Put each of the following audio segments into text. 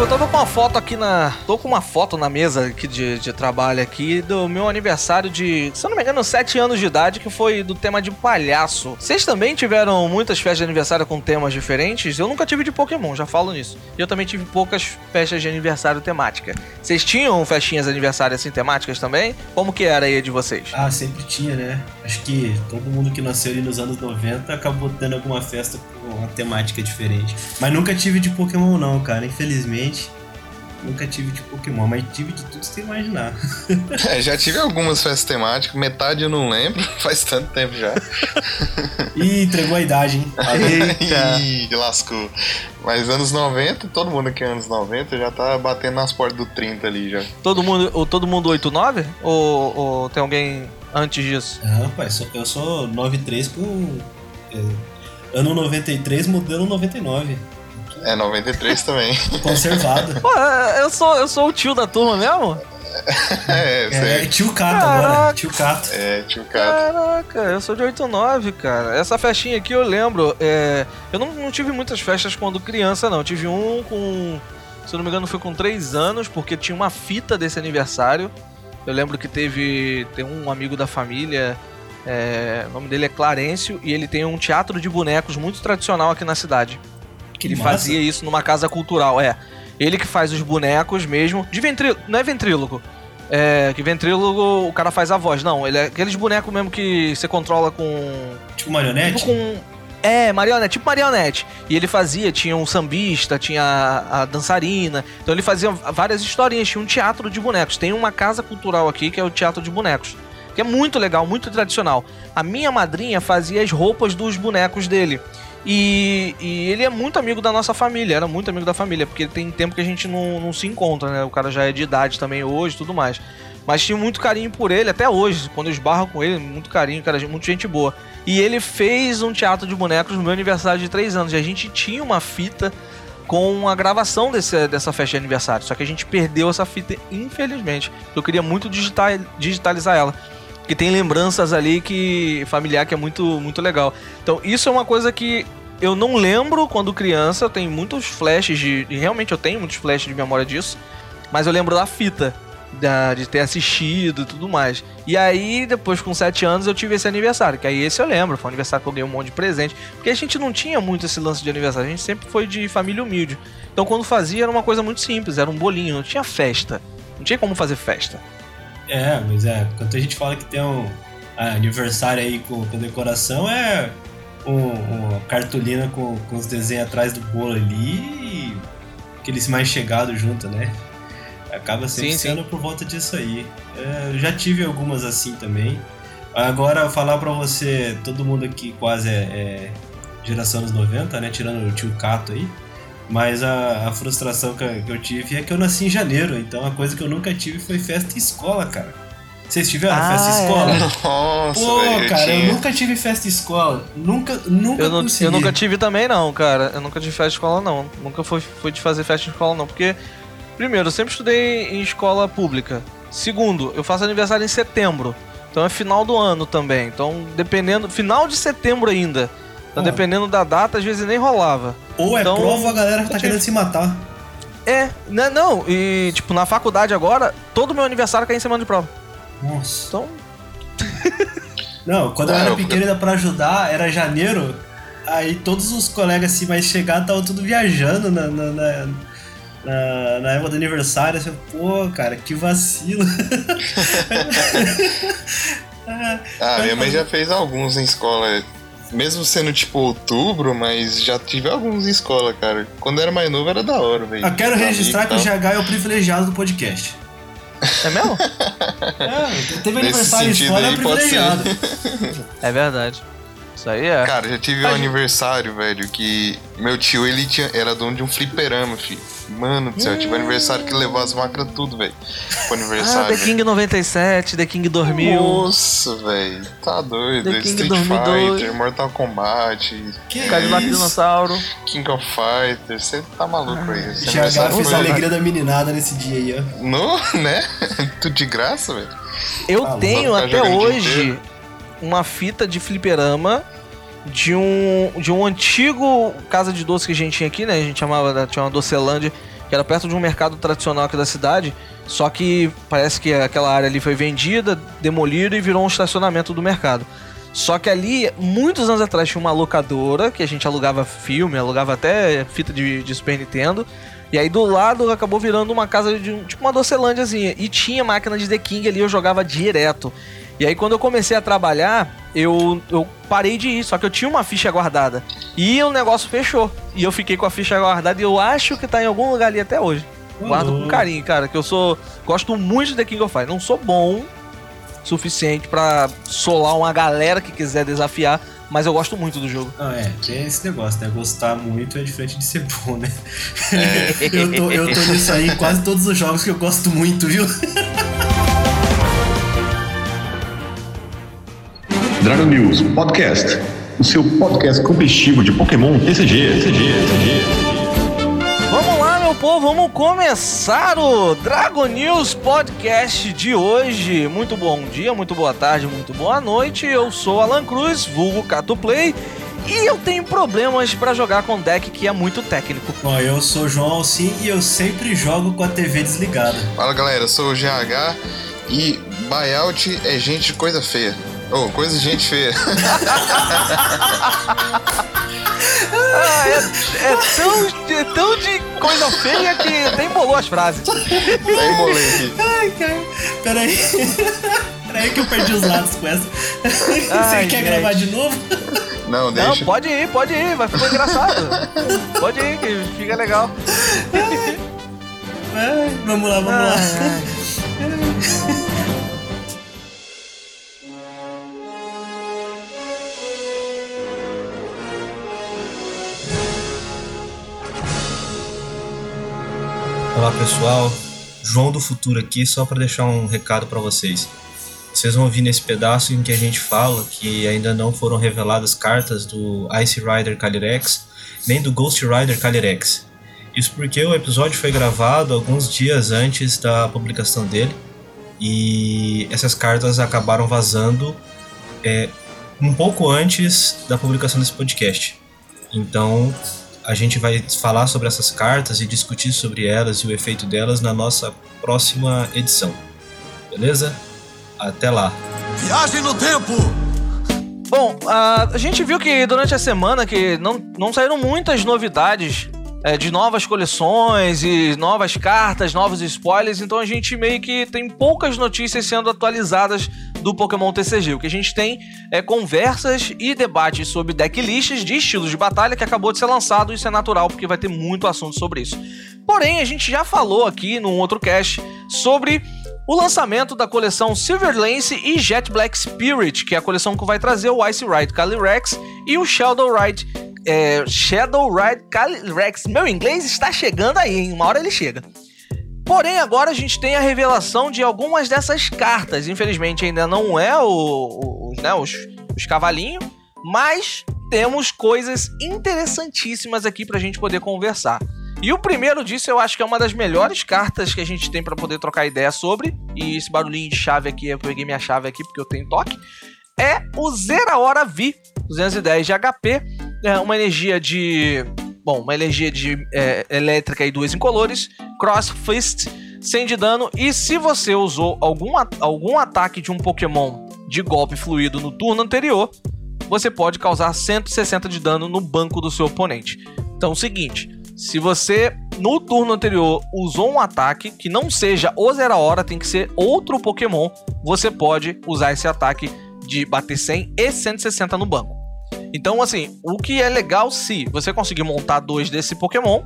eu tô com uma foto aqui na. Tô com uma foto na mesa aqui de, de trabalho aqui do meu aniversário de, se eu não me engano, 7 anos de idade, que foi do tema de palhaço. Vocês também tiveram muitas festas de aniversário com temas diferentes? Eu nunca tive de Pokémon, já falo nisso. E eu também tive poucas festas de aniversário temática. Vocês tinham festinhas de aniversário assim temáticas também? Como que era aí de vocês? Ah, sempre tinha, né? Acho que todo mundo que nasceu ali nos anos 90 acabou tendo alguma festa uma temática diferente. Mas nunca tive de Pokémon não, cara, infelizmente. Nunca tive de Pokémon, mas tive de tudo que você imaginar. É, já tive algumas festas temáticas, metade eu não lembro, faz tanto tempo já. Ih, entregou a idade, hein? Ih, lascou. Mas anos 90, todo mundo aqui é anos 90 já tá batendo nas portas do 30 ali já. Todo mundo, ou todo mundo 89? Ou, ou tem alguém antes disso? Pai, sou- eu sou 93 com. é, ano 93, modelo 99. É 93 também. Conservado. Pô, eu sou, eu sou o tio da turma mesmo? é, É, sei. tio Cato Caraca. agora. Tio Cato. É, tio Cato. Caraca, eu sou de 89, cara. Essa festinha aqui eu lembro. é, eu não, não tive muitas festas quando criança, não. Eu tive um com. Se eu não me engano, foi com 3 anos, porque tinha uma fita desse aniversário. Eu lembro que teve. Tem um amigo da família. É, o nome dele é Clarencio e ele tem um teatro de bonecos muito tradicional aqui na cidade. Que ele massa. fazia isso numa casa cultural, é. Ele que faz os bonecos mesmo. De ventríloco, não é ventríloco. É, que ventrílogo o cara faz a voz. Não, ele é aqueles bonecos mesmo que você controla com. Tipo marionete? Tipo com. É, marionete, tipo marionete. E ele fazia, tinha um sambista, tinha a, a dançarina. Então ele fazia várias historinhas, tinha um teatro de bonecos. Tem uma casa cultural aqui que é o Teatro de Bonecos. Que é muito legal, muito tradicional. A minha madrinha fazia as roupas dos bonecos dele. E, e ele é muito amigo da nossa família, era muito amigo da família, porque tem tempo que a gente não, não se encontra, né? O cara já é de idade também hoje tudo mais. Mas tinha muito carinho por ele, até hoje. Quando eu esbarro com ele, muito carinho, cara, muito gente boa. E ele fez um teatro de bonecos no meu aniversário de 3 anos. E a gente tinha uma fita com a gravação desse, dessa festa de aniversário. Só que a gente perdeu essa fita, infelizmente. Eu queria muito digitar, digitalizar ela. Que tem lembranças ali que familiar que é muito, muito legal. Então, isso é uma coisa que eu não lembro quando criança. Eu tenho muitos flashes de. realmente eu tenho muitos flashes de memória disso. Mas eu lembro da fita. da- de ter assistido e tudo mais. E aí, depois com 7 anos, eu tive esse aniversário. Que aí esse eu lembro. Foi um aniversário que eu ganhei um monte de presente. Porque a gente não tinha muito esse lance de aniversário. A gente sempre foi de família humilde. Então quando fazia era uma coisa muito simples. Era um bolinho. Não tinha festa. Não tinha como fazer festa. É, mas é, quando a gente fala que tem um aniversário aí com, com decoração, é um, uma cartolina com, com os desenhos atrás do bolo ali e aqueles mais chegados junto, né? Acaba sempre Sim, sendo por volta disso aí. É, eu já tive algumas assim também. Agora, falar pra você, todo mundo aqui quase é, é geração anos 90, né? Tirando o tio Cato aí. Mas a, a frustração que, eu- que eu tive é que eu nasci em janeiro, então a coisa que eu nunca tive foi festa em escola, cara. Vocês tiveram Ah, festa em é. escola? Nossa, Pô, velho, eu cara, tinha. eu nunca tive festa em escola. Nunca, nunca Eu, não, consegui. eu nunca tive também, não, cara. Eu nunca tive festa de escola, não. Nunca fui, fui de fazer festa de escola, não. Porque, primeiro, eu sempre estudei em escola pública. Segundo, eu faço aniversário em setembro. Então é final do ano também. Então, dependendo. Final de setembro ainda. Então, dependendo da data, às vezes nem rolava. Ou é Então, prova ou a galera eu tá querendo se matar. É, né, não. E, tipo, na faculdade agora, todo meu aniversário cai em semana de prova. Nossa. Então, Não, quando eu era eu- pequeno ainda pra ajudar, era janeiro. Aí todos os colegas assim mais chegados estavam tudo viajando na, na, na, na- na época do aniversário. Assim, Pô, cara, que vacilo. Ah, minha mãe já fez alguns em escola. Mesmo sendo tipo outubro, mas já tive alguns em escola, cara. Quando era mais novo era da hora, velho. Eu quero registrar que o GH é o privilegiado do podcast. é mesmo? É, teve Nesse aniversário em escola, é privilegiado. é verdade. Isso aí é. Cara, já tive um Mas- aniversário, velho, que meu tio, ele tinha, era dono de um fliperama, filho. Mano do céu, eu tive um aniversário que levou as máquinas tudo, velho. Pro Ah, aniversário. The velho. King 97, The King 2000. Nossa, velho. Tá doido. The King Street 2002. Fighter, Mortal Kombat, Que Cadillac isso? Dinossauro. King of Fighters. Você tá maluco aí. GH aniversário fez foi- a alegria da meninada nesse dia aí, ó. No, né? Tudo de graça, velho. Eu Ah, tenho ficar até hoje inteiro. Uma fita de fliperama de um de um antigo casa de doce que a gente tinha aqui, né? A gente chamava, da- tinha uma docelândia, que que era perto de um mercado tradicional aqui da cidade. Só que parece que aquela área ali foi vendida, demolida e virou um estacionamento do mercado. Só que ali, muitos anos atrás, tinha uma locadora que a gente alugava filme, alugava até fita de, de Super Nintendo. E aí do lado acabou virando uma casa de tipo uma docelândiazinha. E tinha máquina de The King ali, eu jogava direto. E aí quando eu comecei a trabalhar, eu, eu parei de ir, só que eu tinha uma ficha guardada. E o negócio fechou. E eu fiquei com a ficha guardada e eu acho que tá em algum lugar ali até hoje. Guardo com carinho, cara, que eu sou. Gosto muito de The King of Fire. Não sou bom, suficiente para solar uma galera que quiser desafiar, mas eu gosto muito do jogo. Ah, é, tem esse negócio, né? Gostar muito é diferente de ser bom, né? É. eu, tô, eu tô nisso aí em quase todos os jogos que eu gosto muito, viu? Dragon News Podcast, o seu podcast competitivo de Pokémon TCG, TCG, TCG povo, vamos começar o Dragon News Podcast de hoje. Muito bom dia, muito boa tarde, muito boa noite. Eu sou Alan Cruz, vulgo Cato Play. E eu tenho problemas para jogar com deck que é muito técnico. Bom, eu sou o João Alcim e eu sempre jogo com a TV desligada. Fala galera, eu sou o GH e buyout é gente de coisa feia. Oh, coisa de gente feia. ah, é, é, tão, é tão de coisa feia que até embolou as frases. Até embolei aqui. Ai, cara. Peraí. Peraí que eu perdi os lados com essa. Ai, Você quer gente. gravar de novo? Não, deixa. Não, pode ir, pode ir. Vai ficar engraçado. pode ir, que fica legal. Ai, vamos lá, vamos ai, lá. Ai. Olá pessoal, João do Futuro aqui só para deixar um recado para vocês. Vocês vão ouvir nesse pedaço em que a gente fala que ainda não foram reveladas cartas do Ice Rider Calyrex nem do Ghost Rider Calyrex. Isso porque o episódio foi gravado alguns dias antes da publicação dele e essas cartas acabaram vazando é, um pouco antes da publicação desse podcast. Então a gente vai falar sobre essas cartas e discutir sobre elas e o efeito delas na nossa próxima edição. Beleza? Até lá. Viagem no tempo! Bom, a gente viu que durante a semana que não, não saíram muitas novidades é, de novas coleções e novas cartas, novos spoilers, então a gente meio que tem poucas notícias sendo atualizadas do Pokémon TCG. O que a gente tem é conversas e debates sobre decklists de estilos de batalha que acabou de ser lançado, isso é natural porque vai ter muito assunto sobre isso. Porém, a gente já falou aqui num outro cast sobre o lançamento da coleção Silver Lance e Jet Black Spirit, que é a coleção que vai trazer o Ice Ride Calyrex e o Shadow Ride é, Shadow Ride Calyrex. Meu inglês está chegando aí, hein? Uma hora ele chega. Porém, agora a gente tem a revelação de algumas dessas cartas. Infelizmente, ainda não é o, o, né, os, os cavalinhos, mas temos coisas interessantíssimas aqui para a gente poder conversar. E o primeiro disso eu acho que é uma das melhores cartas que a gente tem para poder trocar ideia sobre. E esse barulhinho de chave aqui, eu peguei minha chave aqui porque eu tenho toque. É o Zera Hora V, 210 de HP, é uma energia de. Bom, uma energia de é, elétrica e duas incolores, Cross Fist, 100 de dano. E se você usou algum, algum ataque de um Pokémon de golpe fluido no turno anterior, você pode causar 160 de dano no banco do seu oponente. Então, é o seguinte: se você no turno anterior usou um ataque que não seja o Zera Hora, tem que ser outro Pokémon, você pode usar esse ataque de bater 100 e 160 no banco. Então, assim, o que é legal se você conseguir montar dois desse Pokémon,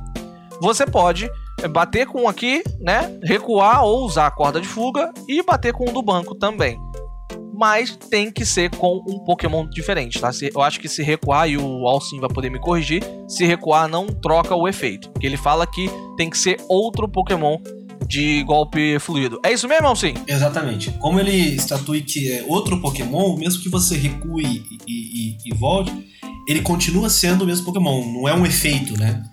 você pode bater com um aqui, né? Recuar ou usar a corda de fuga e bater com um do banco também. Mas tem que ser com um Pokémon diferente, tá? Eu acho que se recuar, e o Alcim vai poder me corrigir, se recuar não troca o efeito. Ele fala que tem que ser outro Pokémon de golpe fluido. É isso mesmo, Alcim? Exatamente. Como ele estatui que é outro Pokémon, mesmo que você recue e, e, e volte, ele continua sendo o mesmo Pokémon. Não é um efeito, né?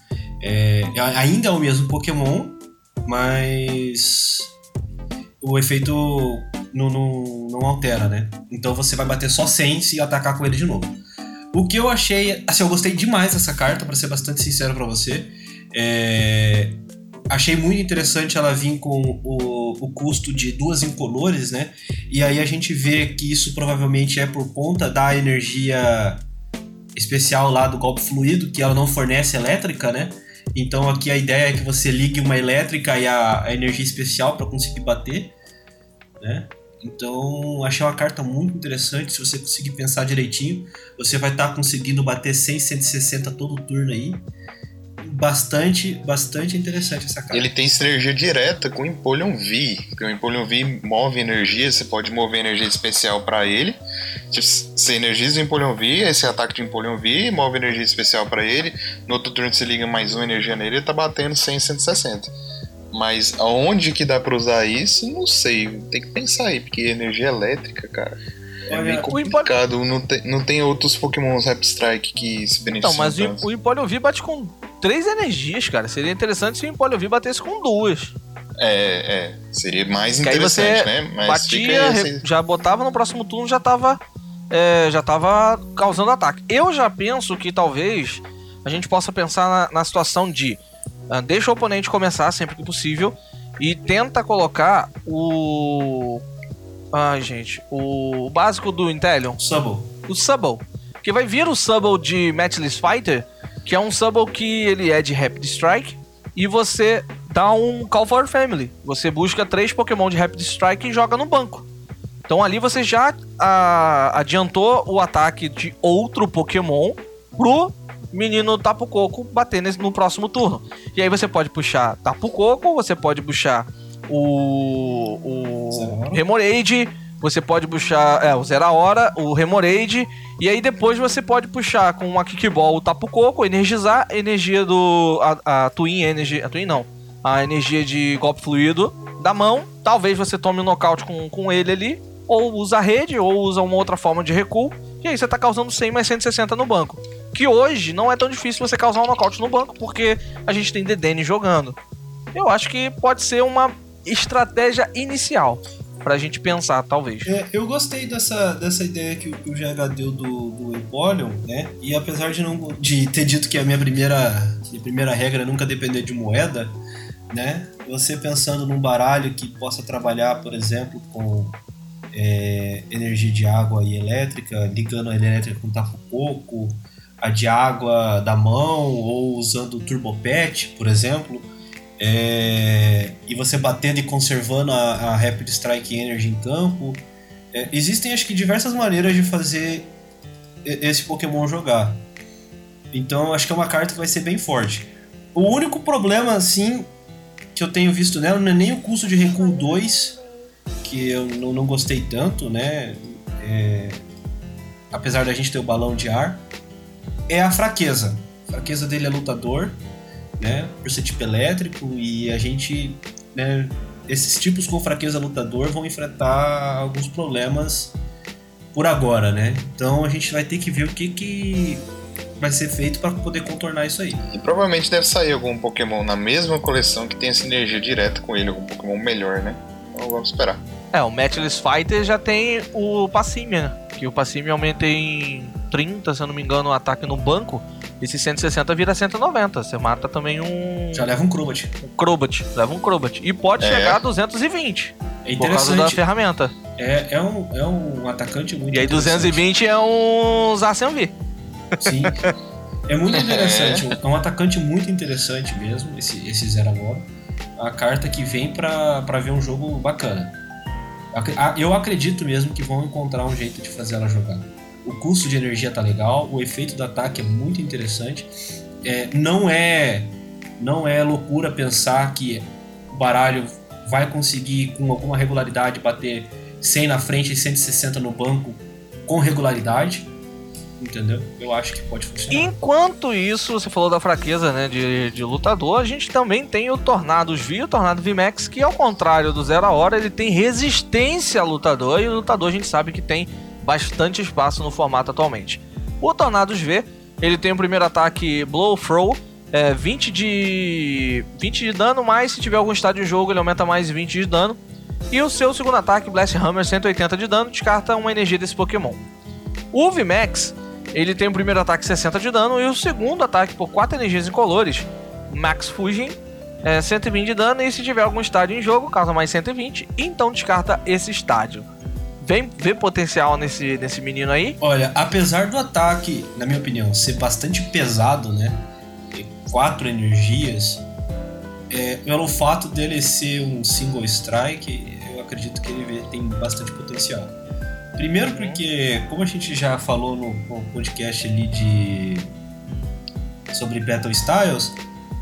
É, ainda é o mesmo Pokémon, mas o efeito não, não, não, altera, né? Então você vai bater só 100 se atacar com ele de novo. O que eu achei, assim, eu gostei demais dessa carta, para ser bastante sincero para você. É, achei muito interessante ela vir com o, o custo de duas incolores, né? E aí a gente vê que isso provavelmente é por conta da energia especial lá do golpe fluido, que ela não fornece elétrica, né? Então aqui a ideia é que você ligue uma elétrica e a, a energia especial para conseguir bater, né? Então achei uma carta muito interessante. Se você conseguir pensar direitinho, você vai estar tá conseguindo bater 100, 160 todo turno aí bastante, bastante interessante essa carta. Ele tem sinergia direta com o Empoleon V, porque o Empoleon V move energia, você pode mover energia especial para ele. Tipo, você energiza o Empoleon V, esse ataque de Empoleon V, move energia especial para ele. No outro turno você liga mais uma energia nele, ele tá batendo 100, 160. Mas aonde que dá para usar isso, não sei. Tem que pensar aí, porque energia elétrica, cara. É meio complicado, não tem, não tem outros Pokémon Rap Strike que se beneficiam. Então, mas o, o Empoleon V bate com três energias, cara. Seria interessante se o Empoleon V batesse com duas. É, é. Seria mais que interessante, né? Mas batia, esse... já botava no próximo turno, já tava. É, já tava causando ataque. Eu já penso que talvez a gente possa pensar na, na situação de uh, deixa o oponente começar sempre que possível e tenta colocar o Ai, gente. O básico do Intelion. Subble. O Subble. Que vai vir o Subble de Matchless Fighter, que é um Subble que ele é de Rapid Strike. E você dá um Call for Family. Você busca três Pokémon de Rapid Strike e joga no banco. Então ali você já a, adiantou o ataque de outro Pokémon pro menino Tapu Coco bater nesse, no próximo turno. E aí você pode puxar Tapu Coco, você pode puxar o, o Remoraid, você pode puxar é, o Zero Hora, o Remoraid, e aí depois você pode puxar com uma Kickball o Tapu Coco, energizar a energia do. a, a Twin Energy. A Twin não. A energia de golpe fluido da mão. Talvez você tome um nocaute com, com ele ali. Ou usa a rede, ou usa uma outra forma de recuo. E aí você tá causando 100 mais 160 no banco. Que hoje não é tão difícil você causar um nocaute no banco, porque a gente tem DDN jogando. Eu acho que pode ser uma estratégia inicial pra gente pensar, talvez. É, eu gostei dessa, dessa ideia que, o GH deu do, do Empoleon, né? E apesar de, não, de ter dito que a minha primeira, minha primeira regra é nunca depender de moeda, né? Você pensando num baralho que possa trabalhar, por exemplo, com é, energia de água e elétrica, ligando a elétrica com tapo coco, a de água da mão, ou usando o turbopet, por exemplo, é, e você batendo e conservando a, a Rapid Strike Energy em campo. É, existem acho que diversas maneiras de fazer esse Pokémon jogar. Então acho que é uma carta que vai ser bem forte. O único problema assim que eu tenho visto nela não é nem o custo de recuo 2, que eu não, não gostei tanto, né? É, apesar da gente ter o balão de ar, é a fraqueza. A fraqueza dele é lutador né? Por ser tipo elétrico e a gente, né? Esses tipos com fraqueza lutador vão enfrentar alguns problemas por agora, né? Então a gente vai ter que ver o que que vai ser feito para poder contornar isso aí. E provavelmente deve sair algum Pokémon na mesma coleção que tenha sinergia direta com ele, algum Pokémon melhor, né? Então vamos esperar. É, o Matchless Fighter já tem o Passimia, que o Passimia aumenta em 30, se eu não me engano, o ataque no banco. Esse 160 vira 190. Você mata também um. Já leva um Crobat. Um Crobat. Leva um Crobat. E pode é. chegar a 220. É interessante. Por causa da ferramenta. É, é, um, é um atacante muito E aí 220 é um Zacian V. Sim. É muito interessante. É. é um atacante muito interessante mesmo, esse, esse Zero agora. A carta que vem pra ver um jogo bacana. Eu acredito mesmo que vão encontrar um jeito de fazer ela jogar o custo de energia tá legal, o efeito do ataque é muito interessante. É, não é não é loucura pensar que o baralho vai conseguir com alguma regularidade bater 100 na frente e 160 no banco com regularidade. Entendeu? Eu acho que pode funcionar. Enquanto isso, você falou da fraqueza né, de, de lutador, a gente também tem o Tornados V, o Tornado VMAX, que ao contrário do Zero a Hora, ele tem resistência a lutador, e o lutador a gente sabe que tem bastante espaço no formato atualmente. O Tornados V, ele tem o primeiro ataque Blow Throw, é, 20 de 20 de dano, mas se tiver algum estado de jogo ele aumenta mais 20 de dano. E o seu segundo ataque, Blast Hammer, 180 de dano, descarta uma energia desse Pokémon. O VMAX, ele tem o primeiro ataque 60 de dano e o segundo ataque por 4 energias incolores, Max Fujin, é, 120 de dano e se tiver algum estádio em jogo, causa mais 120, então descarta esse estádio. Vem ver potencial nesse, nesse menino aí? Olha, apesar do ataque, na minha opinião, ser bastante pesado, né? Quatro energias, é, pelo fato dele ser um single strike, eu acredito que ele tem bastante potencial. Primeiro porque, como a gente já falou no, no podcast ali de sobre Battle Styles,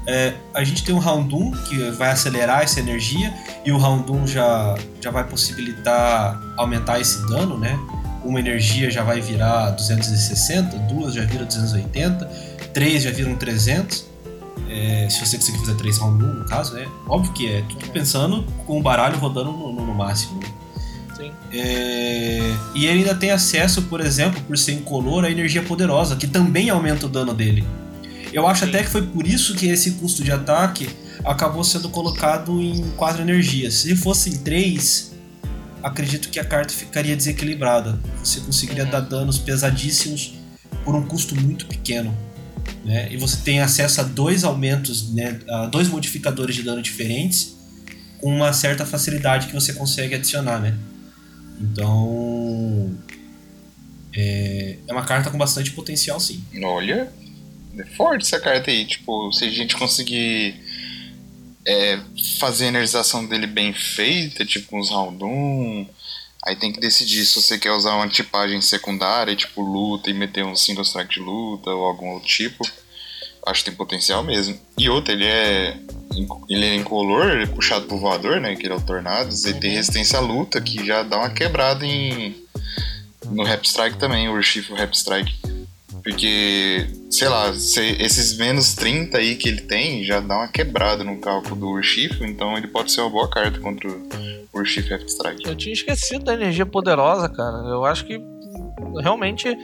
é, a gente tem o Houndoom que vai acelerar essa energia e o Houndoom já, já vai possibilitar aumentar esse dano, né? Uma energia já vai virar 260, duas já viram 280, três já viram 300. É, se você conseguir fazer três Houndoom, no caso, é óbvio que é tudo pensando com o baralho rodando no, no, no máximo. Né? É, e ele ainda tem acesso, por exemplo, por ser incolor, à energia poderosa, que também aumenta o dano dele. Eu acho Sim. até que foi por isso que esse custo de ataque acabou sendo colocado em quatro energias. Se fosse em três, acredito que a carta ficaria desequilibrada. Você conseguiria Uhum. dar danos pesadíssimos por um custo muito pequeno. Né? E você tem acesso a dois aumentos, né? a dois modificadores de dano diferentes, com uma certa facilidade que você consegue adicionar. Né? Então. É, é uma carta com bastante potencial, sim. Olha, é forte essa carta aí. Tipo, se a gente conseguir é, fazer a energização dele bem feita, tipo com os Houndoom, aí tem que decidir se você quer usar uma tipagem secundária, tipo luta, e meter um single strike de luta ou algum outro tipo. Acho que tem potencial mesmo. E outra, ele é. Ele é incolor, ele é puxado pro voador, né? Que ele é o Tornados. Ele tem resistência à luta, que já dá uma quebrada em. No Rap Strike também, o Urshifu Rap Strike. Porque, sei lá, se- esses menos 30 aí que ele tem já dá uma quebrada no cálculo do Urshifu, então ele pode ser uma boa carta contra o Urshifu Rap Strike. Eu tinha esquecido da energia poderosa, cara. Eu acho que realmente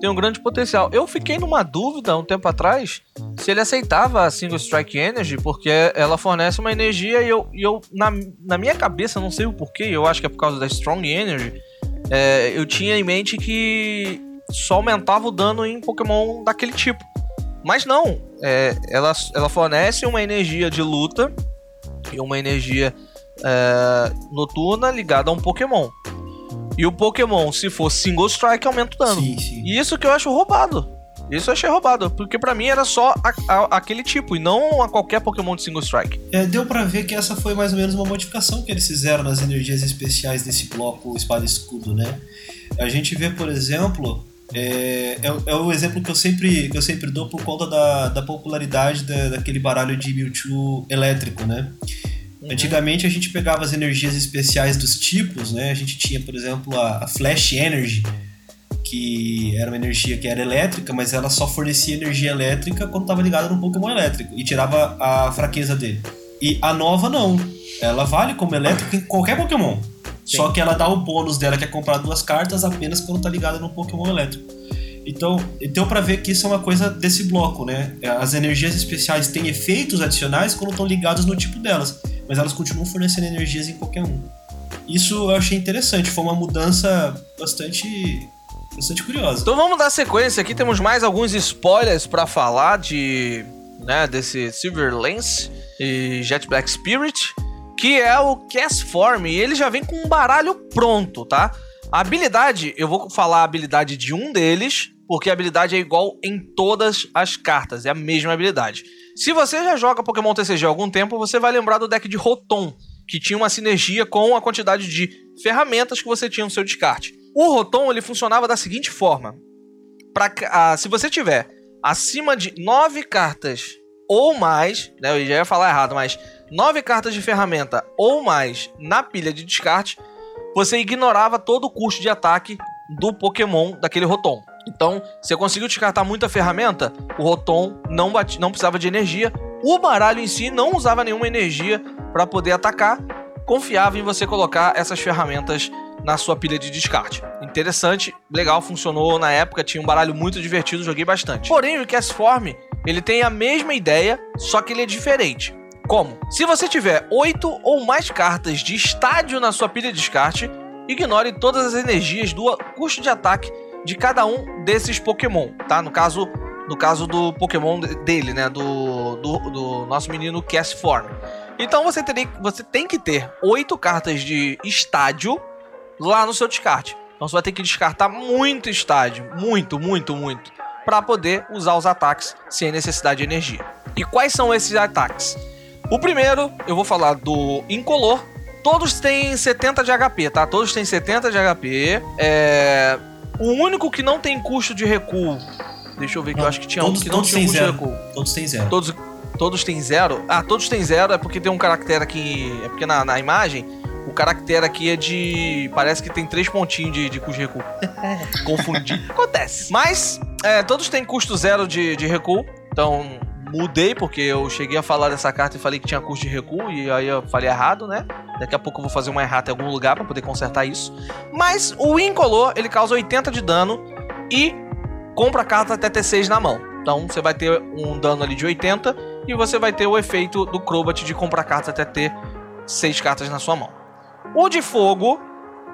tem um grande potencial. Eu fiquei numa dúvida um tempo atrás se ele aceitava a Single Strike Energy, porque ela fornece uma energia e eu, e eu na, na minha cabeça, não sei o porquê, eu acho que é por causa da Strong Energy, é, eu tinha em mente que só aumentava o dano em Pokémon daquele tipo. Mas não, é, ela, ela fornece uma energia de luta e uma energia é, noturna ligada a um Pokémon. E o Pokémon, se for single strike, aumenta o dano. Sim, sim. E isso que eu acho roubado. Isso eu achei roubado, porque pra mim era só a- a- aquele tipo e não a qualquer Pokémon de single strike. É, deu pra ver que essa foi mais ou menos uma modificação que eles fizeram nas energias especiais desse bloco espada e escudo, né? A gente vê, por exemplo, é, é, o- é o exemplo que eu sempre, que eu sempre dou por conta da, da popularidade da- daquele baralho de Mewtwo elétrico, né? Antigamente a gente pegava as energias especiais dos tipos, né? A gente tinha, por exemplo, a, a Flash Energy, que era uma energia que era elétrica, mas ela só fornecia energia elétrica quando estava ligada no Pokémon elétrico e tirava a fraqueza dele. E a nova não. Ela vale como elétrica em qualquer Pokémon. Só que ela dá o bônus dela, que é comprar duas cartas apenas quando tá ligada no Pokémon elétrico. Então, deu pra ver que isso é uma coisa desse bloco, né? As energias especiais têm efeitos adicionais quando estão ligadas no tipo delas, mas elas continuam fornecendo energias em qualquer um. Isso eu achei interessante, foi uma mudança bastante, bastante curiosa. Então vamos dar sequência aqui, temos mais alguns spoilers pra falar de, né, desse Silver Lance e Jet Black Spirit, que é o Cast Form, e ele já vem com um baralho pronto, tá? A habilidade, eu vou falar a habilidade de um deles, porque a habilidade é igual em todas as cartas, é a mesma habilidade. Se você já joga Pokémon TCG há algum tempo, você vai lembrar do deck de Rotom, que tinha uma sinergia com a quantidade de ferramentas que você tinha no seu descarte. O Rotom ele funcionava da seguinte forma: pra, ah, se você tiver acima de 9 cartas ou mais, né, eu já ia falar errado, mas 9 cartas de ferramenta ou mais na pilha de descarte, você ignorava todo o custo de ataque do Pokémon daquele Rotom. Então, você conseguiu descartar muita ferramenta, o Rotom não, não precisava de energia. O baralho em si não usava nenhuma energia para poder atacar. Confiava em você colocar essas ferramentas na sua pilha de descarte. Interessante, legal, funcionou na época, tinha um baralho muito divertido, joguei bastante. Porém, o Cast Form, ele tem a mesma ideia, só que ele é diferente. Como? Se você tiver 8 ou mais cartas de estádio na sua pilha de descarte, ignore todas as energias do custo de ataque de cada um desses Pokémon, tá? No caso, No caso do Pokémon dele, né? Do, do, do nosso menino Castform. Então você, teria, você tem que ter oito cartas de estádio lá no seu descarte. Então você vai ter que descartar muito estádio. Muito, muito, muito. Para poder usar os ataques sem necessidade de energia. E quais são esses ataques? O primeiro, eu vou falar do Incolor. Todos têm 70 de HP, tá? Todos têm 70 de HP. É... O único que não tem custo de recuo. Deixa eu ver que eu acho que tinha todos- um que não tinha custo zero. de recuo. Todos têm zero. Todos, todos têm zero? Ah, todos têm zero é porque tem um caractere aqui. É porque na, na imagem, o caractere aqui é de. Parece que tem três pontinhos de, de custo de recuo. Confundi. Acontece. Mas, é, todos têm custo zero de, de recuo. Então, mudei porque eu cheguei a falar dessa carta e falei que tinha custo de recuo. E aí eu falei errado, né? Daqui a pouco eu vou fazer uma errata em algum lugar pra poder consertar isso. Mas o Incolor, ele causa 80 de dano e compra a carta até T6 na mão. Então você vai ter um dano ali de 80 e você vai ter o efeito do Crobat de comprar cartas até ter 6 cartas na sua mão. O de fogo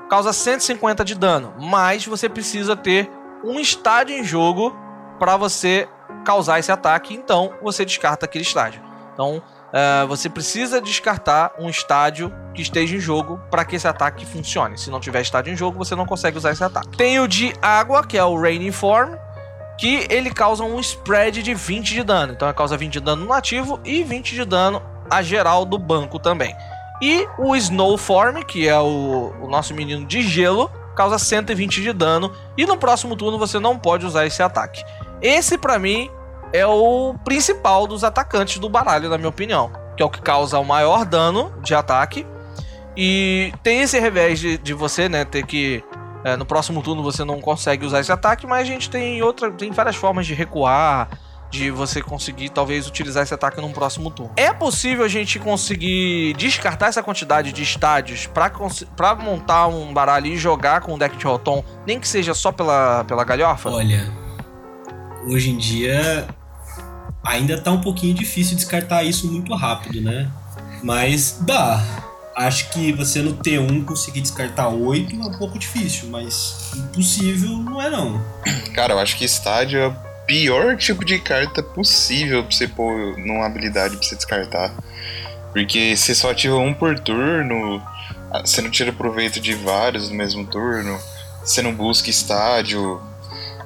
causa 150 de dano, mas você precisa ter um estádio em jogo para você causar esse ataque, então você descarta aquele estádio. Então eh, você precisa descartar um estádio que esteja em jogo para que esse ataque funcione. Se não tiver estádio em jogo, você não consegue usar esse ataque. Tem o de água, que é o Raining Form, que ele causa um spread de 20 de dano. Então ele causa 20 de dano no ativo e 20 de dano a geral do banco também. E o Snow Form, que é o, o nosso menino de gelo, causa 120 de dano. E no próximo turno você não pode usar esse ataque. Esse, pra mim, é o principal dos atacantes do baralho, na minha opinião. Que é o que causa o maior dano de ataque. E tem esse revés de, de você, né, ter que é, no próximo turno você não consegue usar esse ataque, mas a gente tem outra, tem várias formas de recuar, de você conseguir talvez utilizar esse ataque num próximo turno. É possível a gente conseguir descartar essa quantidade de estádios pra montar um baralho e jogar com o deck de Rotom, nem que seja só pela, pela galhofa? Olha, hoje em dia ainda tá um pouquinho difícil descartar isso muito rápido, né? Mas dá. Acho que você no T1 conseguir descartar 8 é um pouco difícil, mas impossível não é não. Cara, eu acho que estádio é o pior tipo de carta possível pra você pôr numa habilidade pra você descartar. Porque você só ativa um por turno, você não tira proveito de vários no mesmo turno, você não busca estádio.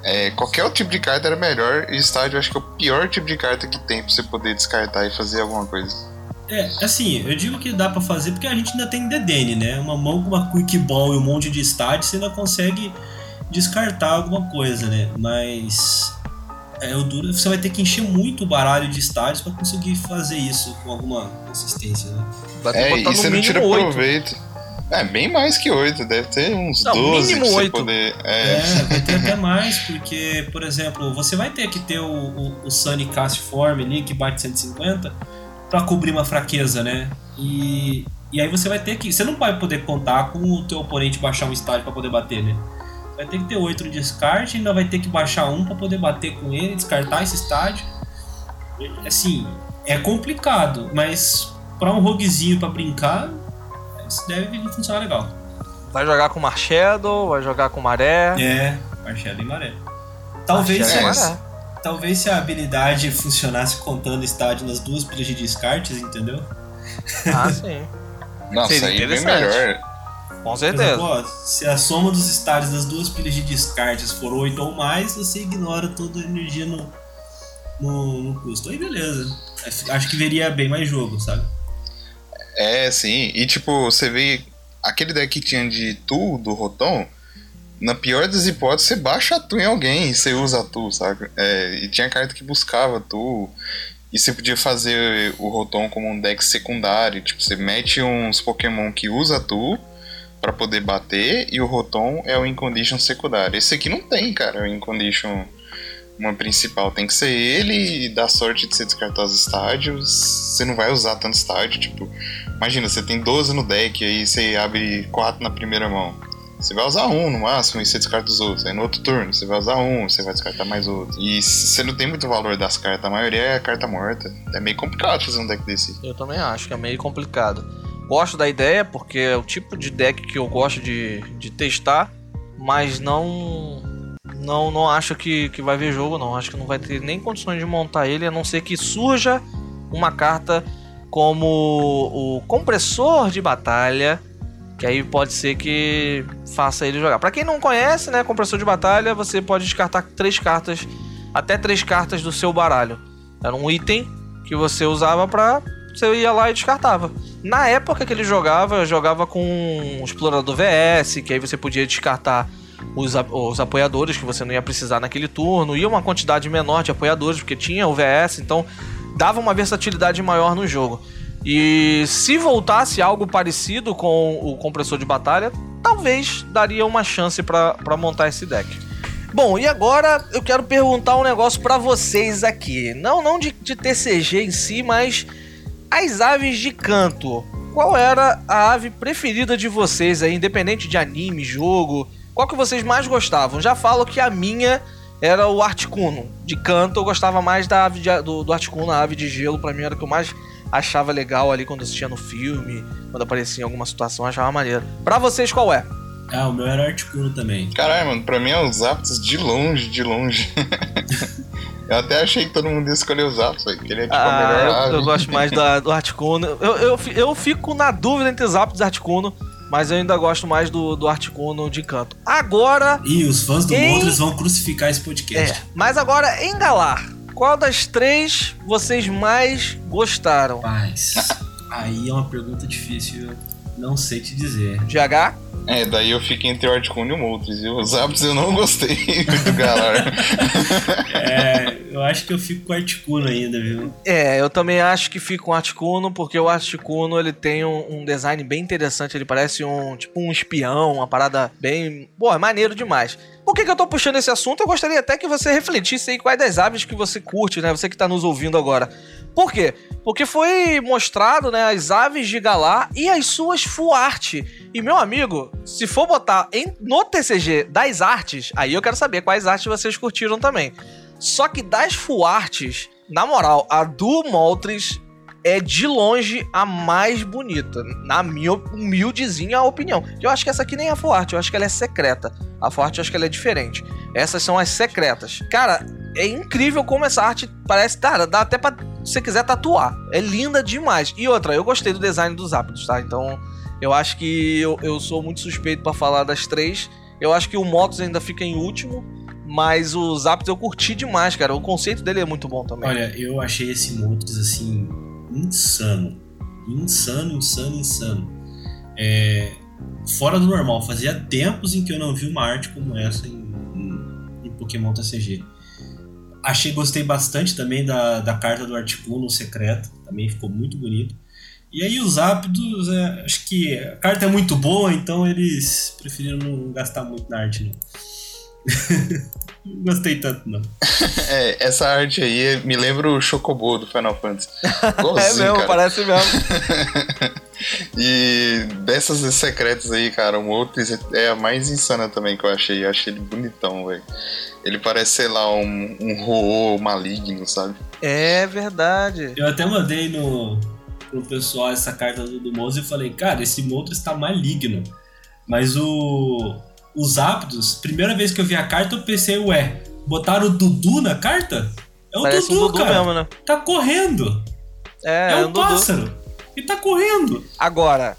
É, qualquer outro tipo de carta era melhor, e estádio eu acho que é o pior tipo de carta que tem pra você poder descartar e fazer alguma coisa. É, assim, eu digo que dá pra fazer porque a gente ainda tem DDN, né? Uma mão com uma Quick Ball e um monte de estádio, você ainda consegue descartar alguma coisa, né? Mas é, o duro, você vai ter que encher muito o baralho de estádios pra conseguir fazer isso com alguma consistência, né? Vai ter que É, botar e você não tira mínimo 8. proveito. É, bem mais que 8, deve ter uns Não, 12 mínimo pra você oito. poder. É, É, vai ter até mais, porque, por exemplo, você vai ter que ter o, o, o Sunny Cast Form ali, que bate 150, pra cobrir uma fraqueza, né? E, e aí você vai ter que. Você não vai poder contar com o teu oponente baixar um estádio pra poder bater, né? Vai ter que ter 8 no descarte, ainda vai ter que baixar um pra poder bater com ele, descartar esse estádio. Assim, é complicado, mas pra um roguezinho pra brincar, isso deve funcionar legal. Vai jogar com Marshadow, vai jogar com Maré. É, Marcelo e Maré. Talvez, se, Maré. talvez se a habilidade funcionasse contando estádio nas duas pilhas de descartes, entendeu? Ah, sim. nossa, Seria aí bem melhor. Com certeza. exemplo, ó, se a soma dos estádios das duas pilhas de descartes for 8 ou mais, você ignora toda a energia no, no, no custo. Aí beleza. Acho que veria bem mais jogo, sabe? É, sim. E tipo, você vê aquele deck que tinha de Tu do Rotom. Na pior das hipóteses, você baixa a Tu em alguém e você usa a Tu, sabe? É, e tinha carta que buscava Tu. E você podia fazer o Rotom como um deck secundário. Tipo, você mete uns Pokémon que usa Tu pra poder bater. E o Rotom é o Incondition secundário. Esse aqui não tem, cara, o Incondition uma principal. Tem que ser ele e dar sorte de você descartar os estádios. Você não vai usar tanto estádio, tipo. Imagina, você tem 12 no deck, aí você abre 4 na primeira mão. Você vai usar um no máximo e você descarta os outros. Aí no outro turno você vai usar um, você vai descartar mais outro. E você não tem muito valor das cartas, a maioria é carta morta. É meio complicado fazer um deck desse. Eu também acho que é meio complicado. Gosto da ideia, porque é o tipo de deck que eu gosto de, de testar, mas não Não, não acho que, que vai ver jogo, não. Acho que não vai ter nem condições de montar ele, a não ser que surja uma carta como o compressor de batalha, que aí pode ser que faça ele jogar. Para quem não conhece, né, compressor de batalha, você pode descartar três cartas, até três cartas do seu baralho. Era um item que você usava para você ia lá e descartava. Na época que ele jogava, jogava com um explorador VS, que aí você podia descartar os, os apoiadores que você não ia precisar naquele turno, e uma quantidade menor de apoiadores, porque tinha o VS, então dava uma versatilidade maior no jogo. E se voltasse algo parecido com o compressor de batalha, talvez daria uma chance para montar esse deck. Bom, e agora eu quero perguntar um negócio para vocês aqui. Não, não de, de TCG em si, mas as aves de canto. Qual era a ave preferida de vocês aí, independente de anime, jogo? Qual que vocês mais gostavam? Já falo que a minha era o Articuno. De canto eu gostava mais da ave de, do, do Articuno, a ave de gelo, para mim era o que eu mais achava legal ali quando assistia no filme, quando aparecia em alguma situação, achava maneiro. Pra vocês, qual é? Ah, o meu era Articuno também. Caralho, mano, pra mim é os Zapdos de longe, de longe. eu até achei que todo mundo ia escolher os Zapdos, que ele é tipo ah, a melhor eu, ave. eu gosto mais da, do Articuno. Eu, eu, eu fico na dúvida entre Zapdos e Articuno. Mas eu ainda gosto mais do, do Articuno de canto. Agora. Ih, os fãs do em... Moltres vão crucificar esse podcast. É, mas agora, em Galar, qual das três vocês mais gostaram? Rapaz, aí é uma pergunta difícil, não sei te dizer. GH? É, daí eu fico entre o Articuno e o Moltres, viu? Os Zapdos eu não gostei do Galar. é, eu acho que eu fico com o Articuno ainda, viu? É, eu também acho que fico com o Articuno, porque o Articuno ele tem um, um, design bem interessante, ele parece um tipo um espião, uma parada bem. Pô, é maneiro demais. Por que, que eu tô puxando esse assunto? Eu gostaria até que você refletisse aí quais das aves que você curte, né? Você que tá nos ouvindo agora. Por quê? Porque foi mostrado, né, as aves de Galar e as suas full art. E meu amigo, se for botar em, no TCG das artes, aí eu quero saber quais artes vocês curtiram também. Só que das full arts, na moral, a do Moltres é de longe a mais bonita, na minha humildezinha opinião. Eu acho que essa aqui nem é full art, eu acho que ela é secreta. A art eu acho que ela é diferente. Essas são as secretas. Cara, é incrível como essa arte parece. Cara, dá até pra você quiser tatuar. É linda demais. E outra, eu gostei do design dos Zapdos, tá? Então, eu acho que eu, eu sou muito suspeito para falar das três. Eu acho que o Motos ainda fica em último. Mas o Zapdos eu curti demais, cara. O conceito dele é muito bom também. Olha, eu achei esse Motos assim. Insano. Insano, insano, insano. É, fora do normal. Fazia tempos em que eu não vi uma arte como essa em, em, em Pokémon TCG. Achei, gostei bastante também da, da carta do Articuno secreto, também ficou muito bonito. E aí os ápidos, é, acho que a carta é muito boa, então eles preferiram não gastar muito na arte. não gostei tanto, não. É, essa arte aí me lembra o Chocobo do Final Fantasy. é mesmo, cara. parece mesmo. e dessas secretas aí, cara, o Moltres é a mais insana também que eu achei. Eu achei ele bonitão, velho. Ele parece, sei lá, um, um Ho maligno, sabe? É verdade. Eu até mandei no, pro pessoal essa carta do, do Mouse e falei, cara, esse Moltres está maligno. Mas o. Os Aptos, primeira vez que eu vi a carta, eu pensei, ué, botaram o Dudu na carta? É o Parece Dudu, um Dudu cara. mesmo, né? Tá correndo. É, É, é um um Dudu. pássaro. E tá correndo. Agora,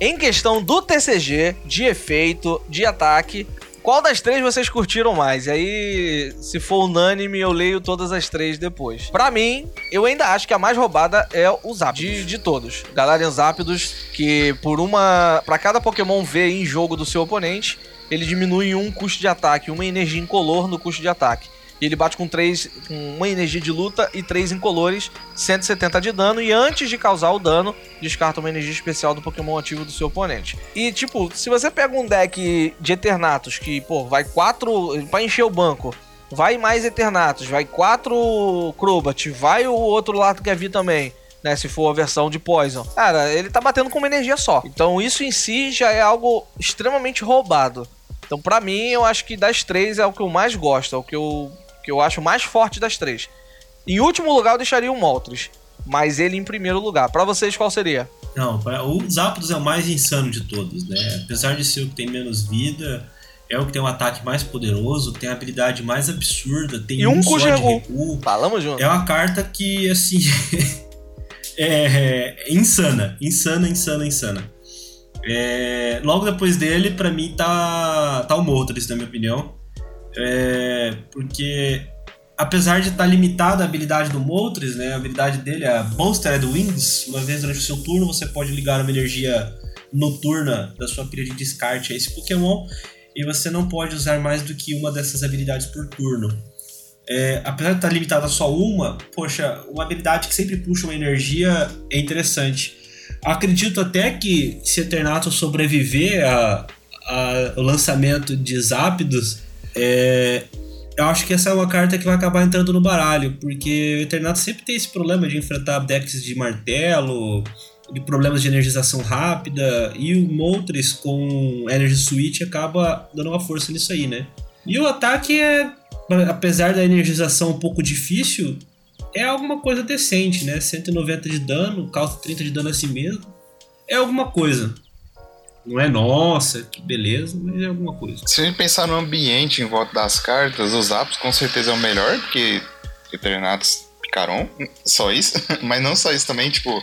em questão do TCG, de efeito, de ataque, qual das três vocês curtiram mais? E aí, se for unânime, eu leio todas as três depois. Pra mim, eu ainda acho que a mais roubada é o Zapdos, de, de todos. Galarian Zapdos, que por uma... Pra cada Pokémon V em jogo do seu oponente, ele diminui um custo de ataque, uma energia incolor no custo de ataque. E ele bate com, três, com uma energia de luta e três incolores, 170 de dano. E antes de causar o dano, descarta uma energia especial do Pokémon ativo do seu oponente. E, tipo, se você pega um deck de Eternatus que, pô, vai quatro. pra encher o banco. Vai mais Eternatus, vai quatro Crobat, vai o outro lado que é vir também. Né, se for a versão de Poison. Cara, ele tá batendo com uma energia só. Então isso em si já é algo extremamente roubado. Então, pra mim, eu acho que das três é o que eu mais gosto, é o que eu, que eu acho mais forte das três. Em último lugar, eu deixaria o Moltres, mas ele em primeiro lugar. Pra vocês, qual seria? Não, pra- o Zapdos é o mais insano de todos, né? Apesar de ser o que tem menos vida, é o que tem um ataque mais poderoso, tem a habilidade mais absurda, tem E um só com de recuo. Falamos junto. É uma carta que, assim. é, é insana. Insana, insana, insana. É, logo depois dele, pra mim, tá, tá o Moltres, na minha opinião. É, porque, apesar de estar limitada a habilidade do Moltres, né, a habilidade dele é Bolstered Wings. Uma vez durante o seu turno, você pode ligar uma energia noturna da sua pilha de descarte a esse Pokémon. E você não pode usar mais do que uma dessas habilidades por turno. É, apesar de estar limitada a só uma, poxa, uma habilidade que sempre puxa uma energia é interessante. Acredito até que se Eternatus sobreviver a, a- o lançamento de Zapdos, é, eu acho que essa é uma carta que vai acabar entrando no baralho, porque o Eternatus sempre tem esse problema de enfrentar decks de martelo, de problemas de energização rápida, e o Moltres com Energy Switch acaba dando uma força nisso aí, né? E o ataque é, apesar da energização um pouco difícil, é alguma coisa decente, né? 190 de dano, causa 30 de dano a si mesmo. É alguma coisa. Não é nossa, que beleza, mas é alguma coisa. Se a gente pensar no ambiente em volta das cartas, os Zapdos com certeza é o melhor, porque Eternatus Picaron, só isso. Mas não só isso também, tipo,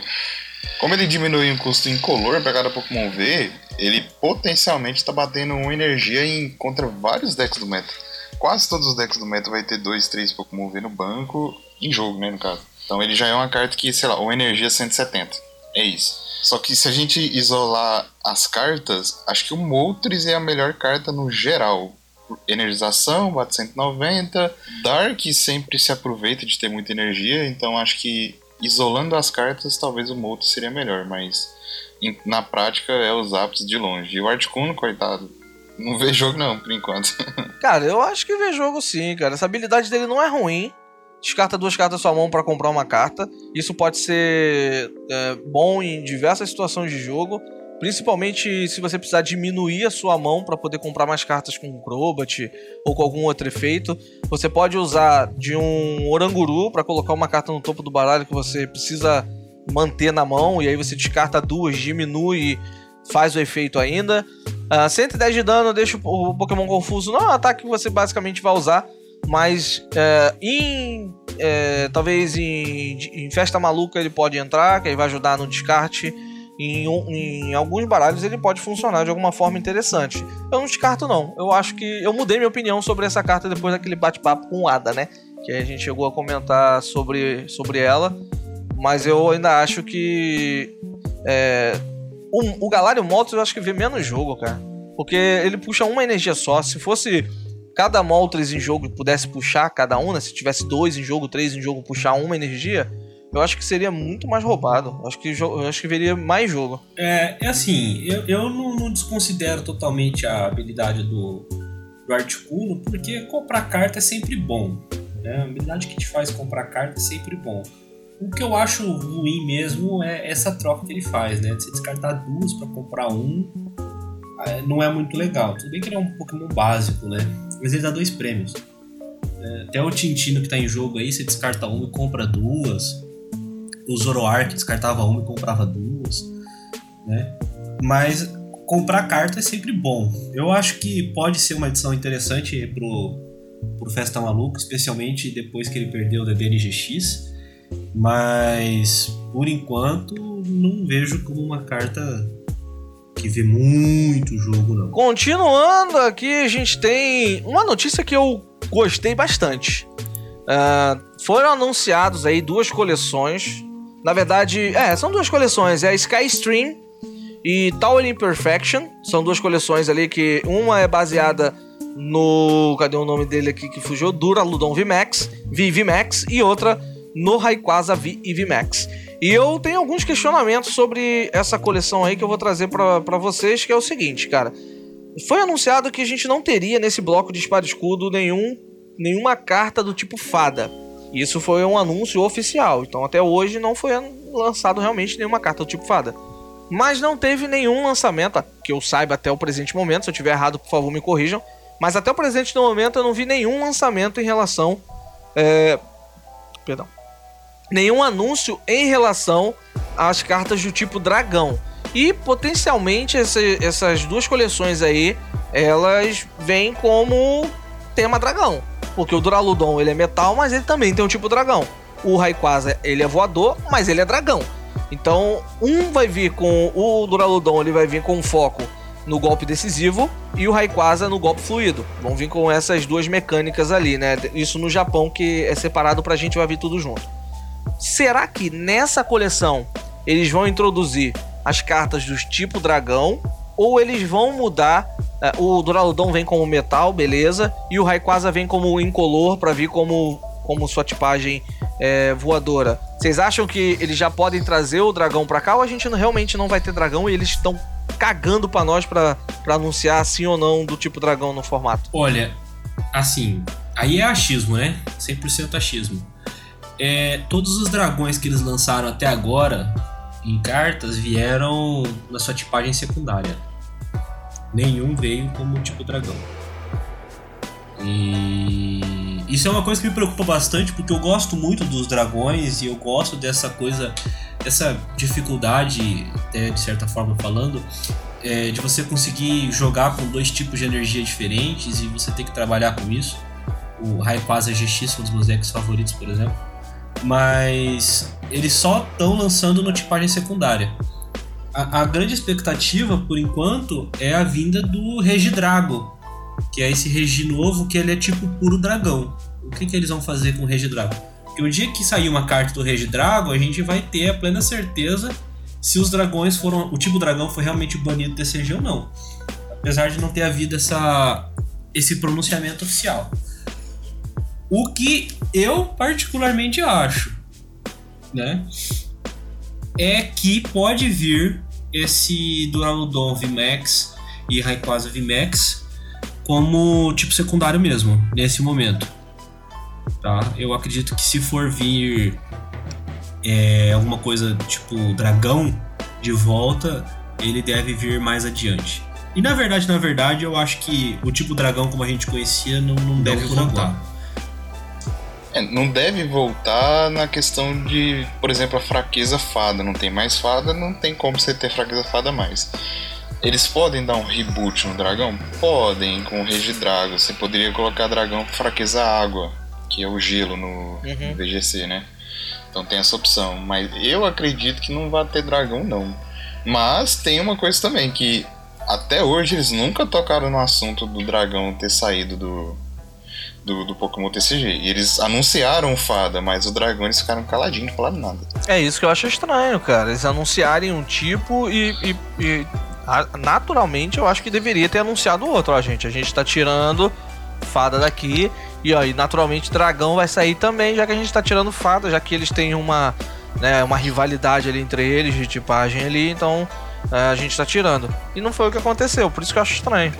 como ele diminui o custo incolor para cada Pokémon V, ele potencialmente tá batendo uma energia em, contra vários decks do meta. Quase todos os decks do meta vai ter dois, três Pokémon V no banco, em jogo, né, no caso. Então ele já é uma carta que, sei lá, uma energia 170. É isso. Só que se a gente isolar as cartas, acho que o Moltres é a melhor carta no geral. Energização, bate 190. Dark sempre se aproveita de ter muita energia, então acho que isolando as cartas, talvez o Moltres seria melhor, mas na prática é os Zapdos de longe. E o Articuno, coitado, não vê jogo não, por enquanto. Cara, eu acho que vê jogo sim, cara. Essa habilidade dele não é ruim. Descarta duas cartas da sua mão pra comprar uma carta. Isso pode ser é, bom em diversas situações de jogo. Principalmente se você precisar diminuir a sua mão para poder comprar mais cartas com Crobat ou com algum outro efeito. Você pode usar de um Oranguru para colocar uma carta no topo do baralho que você precisa manter na mão. E aí você descarta duas, diminui faz o efeito ainda. Ah, 110 de dano deixa o Pokémon confuso. Não é um ataque que você basicamente vai usar, mas é, em. é, talvez em, em Festa Maluca ele pode entrar, que aí vai ajudar no descarte. Em, em alguns baralhos ele pode funcionar de alguma forma interessante. Eu não descarto, não. Eu acho que. Eu mudei minha opinião sobre essa carta depois daquele bate-papo com o Ada, né? Que a gente chegou a comentar sobre, sobre ela. Mas eu ainda acho que. É, o, o Galarian Moltres eu acho que vê menos jogo, cara. Porque ele puxa uma energia só. Se fosse cada Moltres em jogo pudesse puxar cada um, né? Se tivesse dois em jogo, três em jogo, puxar uma energia, eu acho que seria muito mais roubado. Eu acho que, eu acho que veria mais jogo. É, é assim, eu, eu não, não desconsidero totalmente a habilidade do, do Articuno, porque comprar carta é sempre bom. Né? A habilidade que te faz comprar carta é sempre bom. O que eu acho ruim mesmo é essa troca que ele faz, né? De você descartar duas para comprar um, é, não é muito legal. Tudo bem que ele é um Pokémon básico, né? Mas ele dá dois prêmios. É, até o Tintino que tá em jogo aí, você descarta uma e compra duas. O Zoroark descartava uma e comprava duas né? Mas comprar carta é sempre bom. Eu acho que pode ser uma edição interessante pro, pro Festa Maluco, especialmente depois que ele perdeu o DDNGX. Mas por enquanto não vejo como uma carta que vê muito jogo, não. Continuando aqui, a gente tem uma notícia que eu gostei bastante. Ah, foram anunciados aí duas coleções. Na verdade, é, são duas coleções. É a Sky Stream e Tower Imperfection. São duas coleções ali que uma é baseada no. Cadê o nome dele aqui que fugiu? Duraludon VMAX, VVMAX e outra no Rayquaza V e eu tenho alguns questionamentos sobre essa coleção aí que eu vou trazer pra vocês, que é o seguinte, cara. Foi anunciado que a gente não teria nesse bloco de espada escudo nenhum, nenhuma carta do tipo fada. Isso foi um anúncio oficial. Então até hoje não foi lançado realmente nenhuma carta do tipo fada. Mas não teve nenhum lançamento, que eu saiba até o presente momento. Se eu tiver errado, por favor, me corrijam. Mas até o presente momento eu não vi nenhum lançamento em relação. é, Perdão. Nenhum anúncio em relação às cartas do tipo dragão. E potencialmente esse- essas duas coleções aí elas vêm como tema dragão. Porque o Duraludon ele é metal, mas ele também tem um tipo dragão. O Rayquaza ele é voador, mas ele é dragão. Então, um vai vir com o Duraludon, ele vai vir com foco no golpe decisivo e o Rayquaza no golpe fluido. Vão vir com essas duas mecânicas ali, né? Isso no Japão que é separado pra gente vai vir tudo junto. Será que nessa coleção eles vão introduzir as cartas dos tipo dragão ou eles vão mudar uh, o Duraludon vem como metal, beleza, e o Rayquaza vem como incolor para vir como como sua tipagem é, voadora. Vocês acham que eles já podem trazer o dragão para cá ou a gente não, realmente não vai ter dragão e eles estão cagando para nós para anunciar sim ou não do tipo dragão no formato? Olha, assim, aí é achismo, né? 100% achismo. É, todos os dragões que eles lançaram até agora em cartas vieram na sua tipagem secundária. Nenhum veio como tipo dragão. E isso é uma coisa que me preocupa bastante porque eu gosto muito dos dragões e eu gosto dessa coisa, dessa dificuldade, até de certa forma falando, é, de você conseguir jogar com dois tipos de energia diferentes e você ter que trabalhar com isso. O Rayquaza GX um dos meus decks favoritos, por exemplo. Mas eles só estão lançando no tipagem secundária. A, a, grande expectativa, por enquanto, é a vinda do Regidrago, que é esse regi novo que ele é tipo puro dragão. O que, que eles vão fazer com o Regidrago? Porque o dia que sair uma carta do Regidrago, a gente vai ter a plena certeza se os dragões foram. O tipo dragão foi realmente banido desse TCG ou não. Apesar de não ter havido essa, esse pronunciamento oficial. O que eu particularmente acho, né? É que pode vir esse Duraludon VMAX e Rayquaza VMAX como tipo secundário mesmo, nesse momento. Tá? Eu acredito que se for vir é, alguma coisa tipo dragão de volta, ele deve vir mais adiante. E na verdade, na verdade, eu acho que o tipo dragão como a gente conhecia não, não deve voltar. É, não deve voltar na questão de, por exemplo, a fraqueza fada. Não tem mais fada, não tem como você ter fraqueza fada mais. Eles podem dar um reboot no dragão? Podem, com o Regidrago. Você poderia colocar dragão com fraqueza água, que é o gelo no, uhum. no VGC, né? Então tem essa opção. Mas eu acredito que não vai ter dragão, não. Mas tem uma coisa também, que até hoje eles nunca tocaram no assunto do dragão ter saído do, do, do, Pokémon TCG. E eles anunciaram Fada, mas o dragão eles ficaram caladinhos, não falaram nada. É isso que eu acho estranho, cara. Eles anunciarem um tipo e, e, e naturalmente eu acho que deveria ter anunciado outro, ó, gente. A gente tá tirando fada daqui e ó, e naturalmente dragão vai sair também, já que a gente tá tirando fada, já que eles têm uma, né, uma rivalidade ali entre eles de tipagem ali, então é, a gente tá tirando. E não foi o que aconteceu, por isso que eu acho estranho.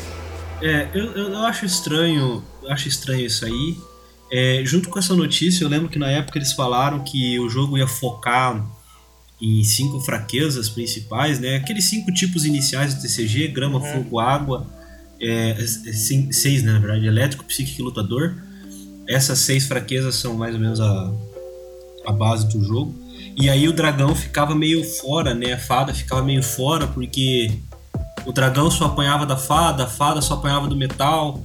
É, eu, eu acho estranho, eu acho estranho isso aí. É, junto com essa notícia, eu lembro que na época eles falaram que o jogo ia focar em cinco fraquezas principais, né? Aqueles cinco tipos iniciais do TCG: grama, uhum. fogo, água, é, é seis, né, na verdade, elétrico, psíquico e lutador. Essas seis fraquezas são mais ou menos a, a base do jogo. E aí o dragão ficava meio fora, né? A fada ficava meio fora porque o dragão só apanhava da fada, a fada só apanhava do metal,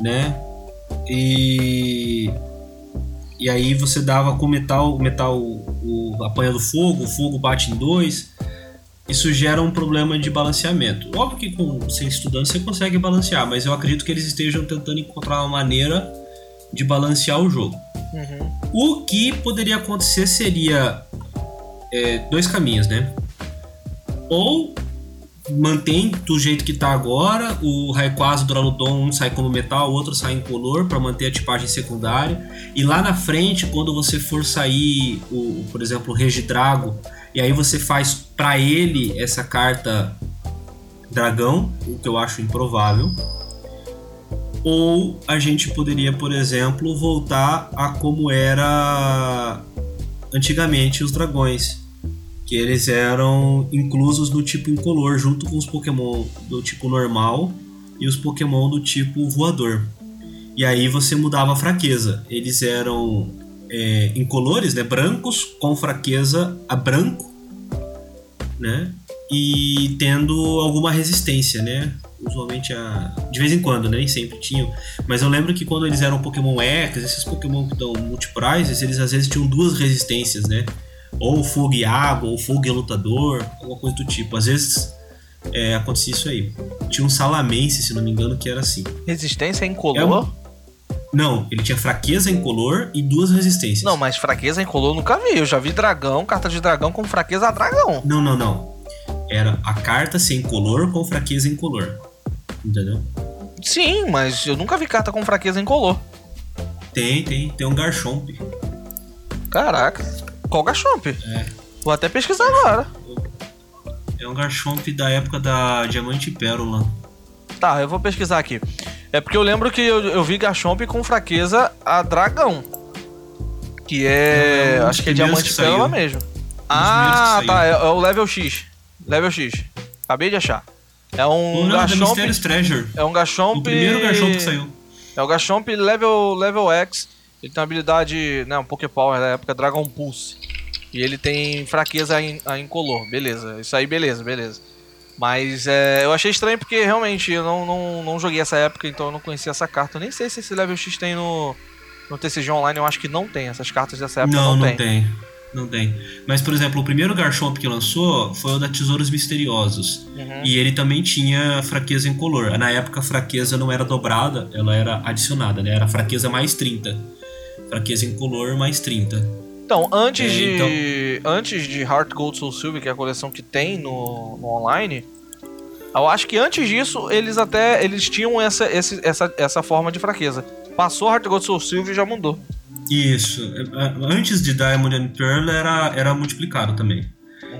né? E e aí você dava com o metal, o metal o, apanha do fogo, o fogo bate em dois. Isso gera um problema de balanceamento. Óbvio que com você estudando você consegue balancear, mas eu acredito que eles estejam tentando encontrar uma maneira de balancear o jogo. Uhum. O que poderia acontecer seria é, dois caminhos, né? Ou mantém do jeito que tá agora. O Rayquaza do Duraludon um sai como metal, o outro sai em color para manter a tipagem secundária. E lá na frente, quando você for sair, o, por exemplo, o Regidrago, e aí você faz para ele essa carta dragão, o que eu acho improvável. Ou a gente poderia, por exemplo, voltar a como era antigamente os dragões que eles eram inclusos no tipo incolor, junto com os Pokémon do tipo normal e os Pokémon do tipo voador. E aí você mudava a fraqueza. Eles eram é, incolores, né, brancos, com fraqueza a branco, né? e tendo alguma resistência, né? Usualmente a. De vez em quando, né? Nem sempre tinham. Mas eu lembro que quando eles eram Pokémon X, esses Pokémon que dão multiprizes, eles às vezes tinham duas resistências, né? Ou fogo e água, ou fogo e lutador, alguma coisa do tipo. Às vezes é, acontecia isso aí. Tinha um Salamense, se não me engano, que era assim. Resistência É incolor? uma- Não, ele tinha fraqueza incolor e duas resistências. Não, mas fraqueza incolor eu nunca vi. Eu já vi dragão, carta de dragão com fraqueza a dragão. Não, não, não. Era a carta sem color com fraqueza incolor. Entendeu? Sim, mas eu nunca vi carta com fraqueza incolor. Tem, tem. Tem um Garchomp. Caraca. Qual Gachomp? É. Vou até pesquisar agora. É um Garchomp da época da Diamante e Pérola. Tá, eu vou pesquisar aqui. É porque eu lembro que eu, eu vi Gachomp com fraqueza a dragão. Que é. É um acho que é diamante que pérola mesmo. Ah, tá. É, é o level X. Level X. Acabei de achar. É um Não. Mysterious Treasure. É um Gachomp. O primeiro Garchomp que saiu. É o Gachomp level, level X. Ele tem uma habilidade, né, um Poképower da época Dragon Pulse. E ele tem fraqueza em, a incolor. Beleza, isso aí beleza, beleza. Mas é, eu achei estranho porque realmente eu não, não, não joguei essa época, então eu não conhecia essa carta. Eu nem sei se esse level X tem no, no TCG Online, eu acho que não tem. Essas cartas dessa época Não, não, não tem. tem. Não tem. Mas, por exemplo, o primeiro Garchomp que lançou foi o da Tesouros Misteriosos. Uhum. E ele também tinha fraqueza incolor. Na época, a fraqueza não era dobrada, ela era adicionada, né? Era fraqueza mais 30. Fraqueza incolor mais 30. Então, antes É, de. Antes de Heart Gold Soul Silver, que é a coleção que tem no, no online, eu acho que antes disso eles até eles tinham essa, esse- essa, essa forma de fraqueza. Passou Heart Gold Soul Silver e já mudou. Isso. Antes de Diamond and Pearl era, era multiplicado também.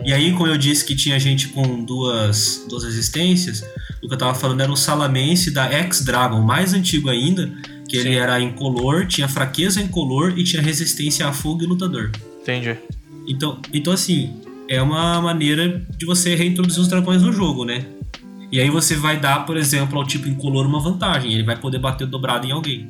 E aí, como eu disse que tinha gente com duas, duas resistências, o que eu tava falando era o Salamense da X-Dragon, mais antigo ainda, que ele Sim. era incolor, tinha fraqueza incolor e tinha resistência a fogo e lutador. Entendi. Então, então assim, é uma maneira de você reintroduzir os dragões no jogo, né? E aí você vai dar, por exemplo, ao tipo incolor uma vantagem, ele vai poder bater dobrado em alguém.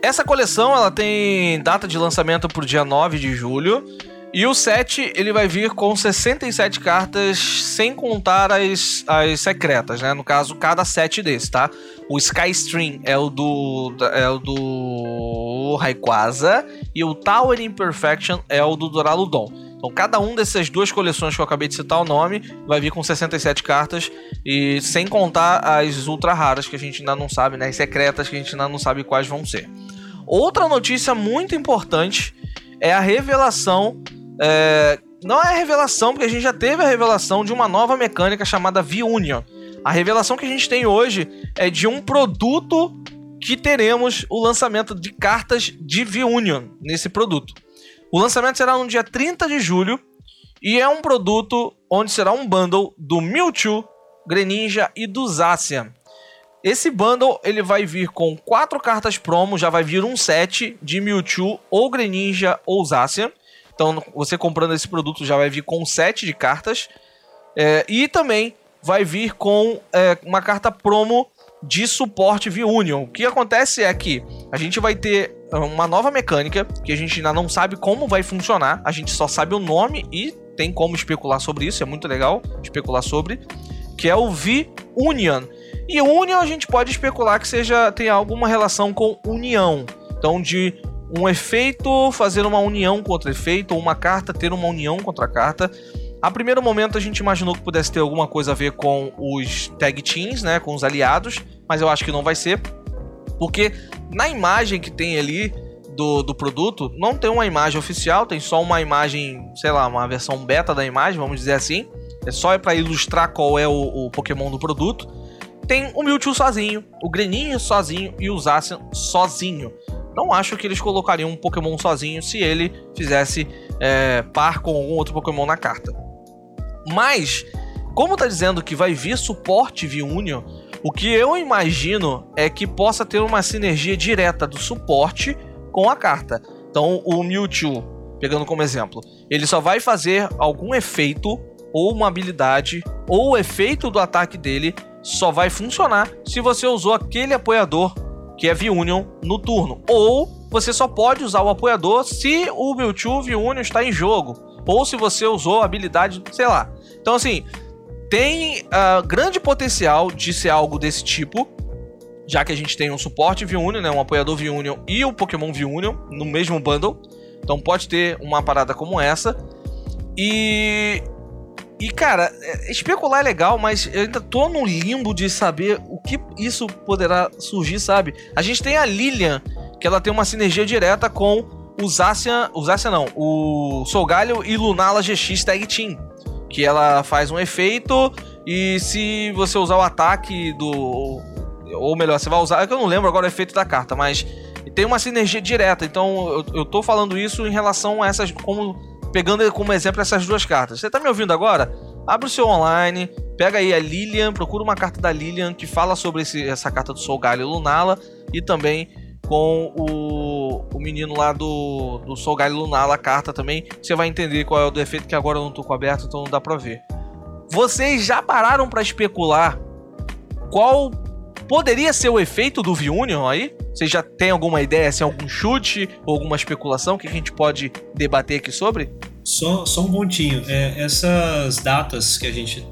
Essa coleção ela tem data de lançamento pro dia 9 de julho. E o set ele vai vir com 67 cartas, sem contar as, as secretas, né? No caso, cada set desse, tá? O Sky Stream é o do é o do Rayquaza e o Tower Imperfection é o do Duraludon. Então, cada um dessas duas coleções que eu acabei de citar o nome vai vir com 67 cartas e sem contar as ultra raras que a gente ainda não sabe, né? As secretas que a gente ainda não sabe quais vão ser. Outra notícia muito importante é a revelação. é, não é a revelação, porque a gente já teve a revelação de uma nova mecânica chamada V-Union. A revelação que a gente tem hoje é de um produto que teremos o lançamento de cartas de V-Union nesse produto. O lançamento será no dia 30 de julho e é um produto onde será um bundle do Mewtwo, Greninja e do Zacian. Esse bundle ele vai vir com quatro cartas promo, já vai vir um set de Mewtwo ou Greninja ou Zacian. Então você comprando esse produto já vai vir com um set de cartas. É, e também vai vir com é, uma carta promo de suporte V-Union. O que acontece é que a gente vai ter uma nova mecânica que a gente ainda não sabe como vai funcionar. A gente só sabe o nome e tem como especular sobre isso. É muito legal especular sobre. Que é o V-Union. E Union a gente pode especular que seja tem alguma relação com união. Então, de um efeito fazer uma união com outro efeito, ou uma carta ter uma união contra a carta. A primeiro momento a gente imaginou que pudesse ter alguma coisa a ver com os tag teams, né, com os aliados, mas eu acho que não vai ser, porque na imagem que tem ali do, do produto não tem uma imagem oficial, tem só uma imagem, sei lá, uma versão beta da imagem, vamos dizer assim. É só para ilustrar qual é o, o Pokémon do produto. Tem o Mewtwo sozinho, o Greninja sozinho e o Zacian sozinho. Não acho que eles colocariam um Pokémon sozinho se ele fizesse é, par com algum outro Pokémon na carta. Mas, como tá dizendo que vai vir suporte via Union, o que eu imagino é que possa ter uma sinergia direta do suporte com a carta. Então, o Mewtwo, pegando como exemplo, ele só vai fazer algum efeito ou uma habilidade ou o efeito do ataque dele só vai funcionar se você usou aquele apoiador que é V-Union no turno. Ou você só pode usar o apoiador se o Mewtwo V-Union está em jogo. Ou se você usou a habilidade, sei lá. Então, assim, tem uh, grande potencial de ser algo desse tipo. Já que a gente tem um suporte V-Union, né, um apoiador V-Union e o Pokémon V-Union no mesmo bundle. Então pode ter uma parada como essa. E e, cara, é, especular é legal, mas eu ainda tô no limbo de saber o que isso poderá surgir, sabe? A gente tem a Lilian, que ela tem uma sinergia direta com o Zacian. O Zacian não, o Solgalho e Lunala GX Tag Team. Que ela faz um efeito e se você usar o ataque do. Ou melhor, você vai usar. É que eu não lembro agora o efeito da carta, mas tem uma sinergia direta. Então eu, eu tô falando isso em relação a essas. Como pegando como exemplo essas duas cartas. Você tá me ouvindo agora? Abre o seu online, pega aí a Lilian, procura uma carta da Lilian que fala sobre esse, essa carta do Soul Galho Lunala e também com o, o menino lá do, do Soul Galho Lunala, a carta também. Você vai entender qual é o defeito que agora eu não tô com aberto, então não dá pra ver. Vocês já pararam para especular qual poderia ser o efeito do V-Union aí? Vocês já tem alguma ideia, assim, algum chute ou alguma especulação que a gente pode debater aqui sobre? Só, só um pontinho. É, essas datas que a gente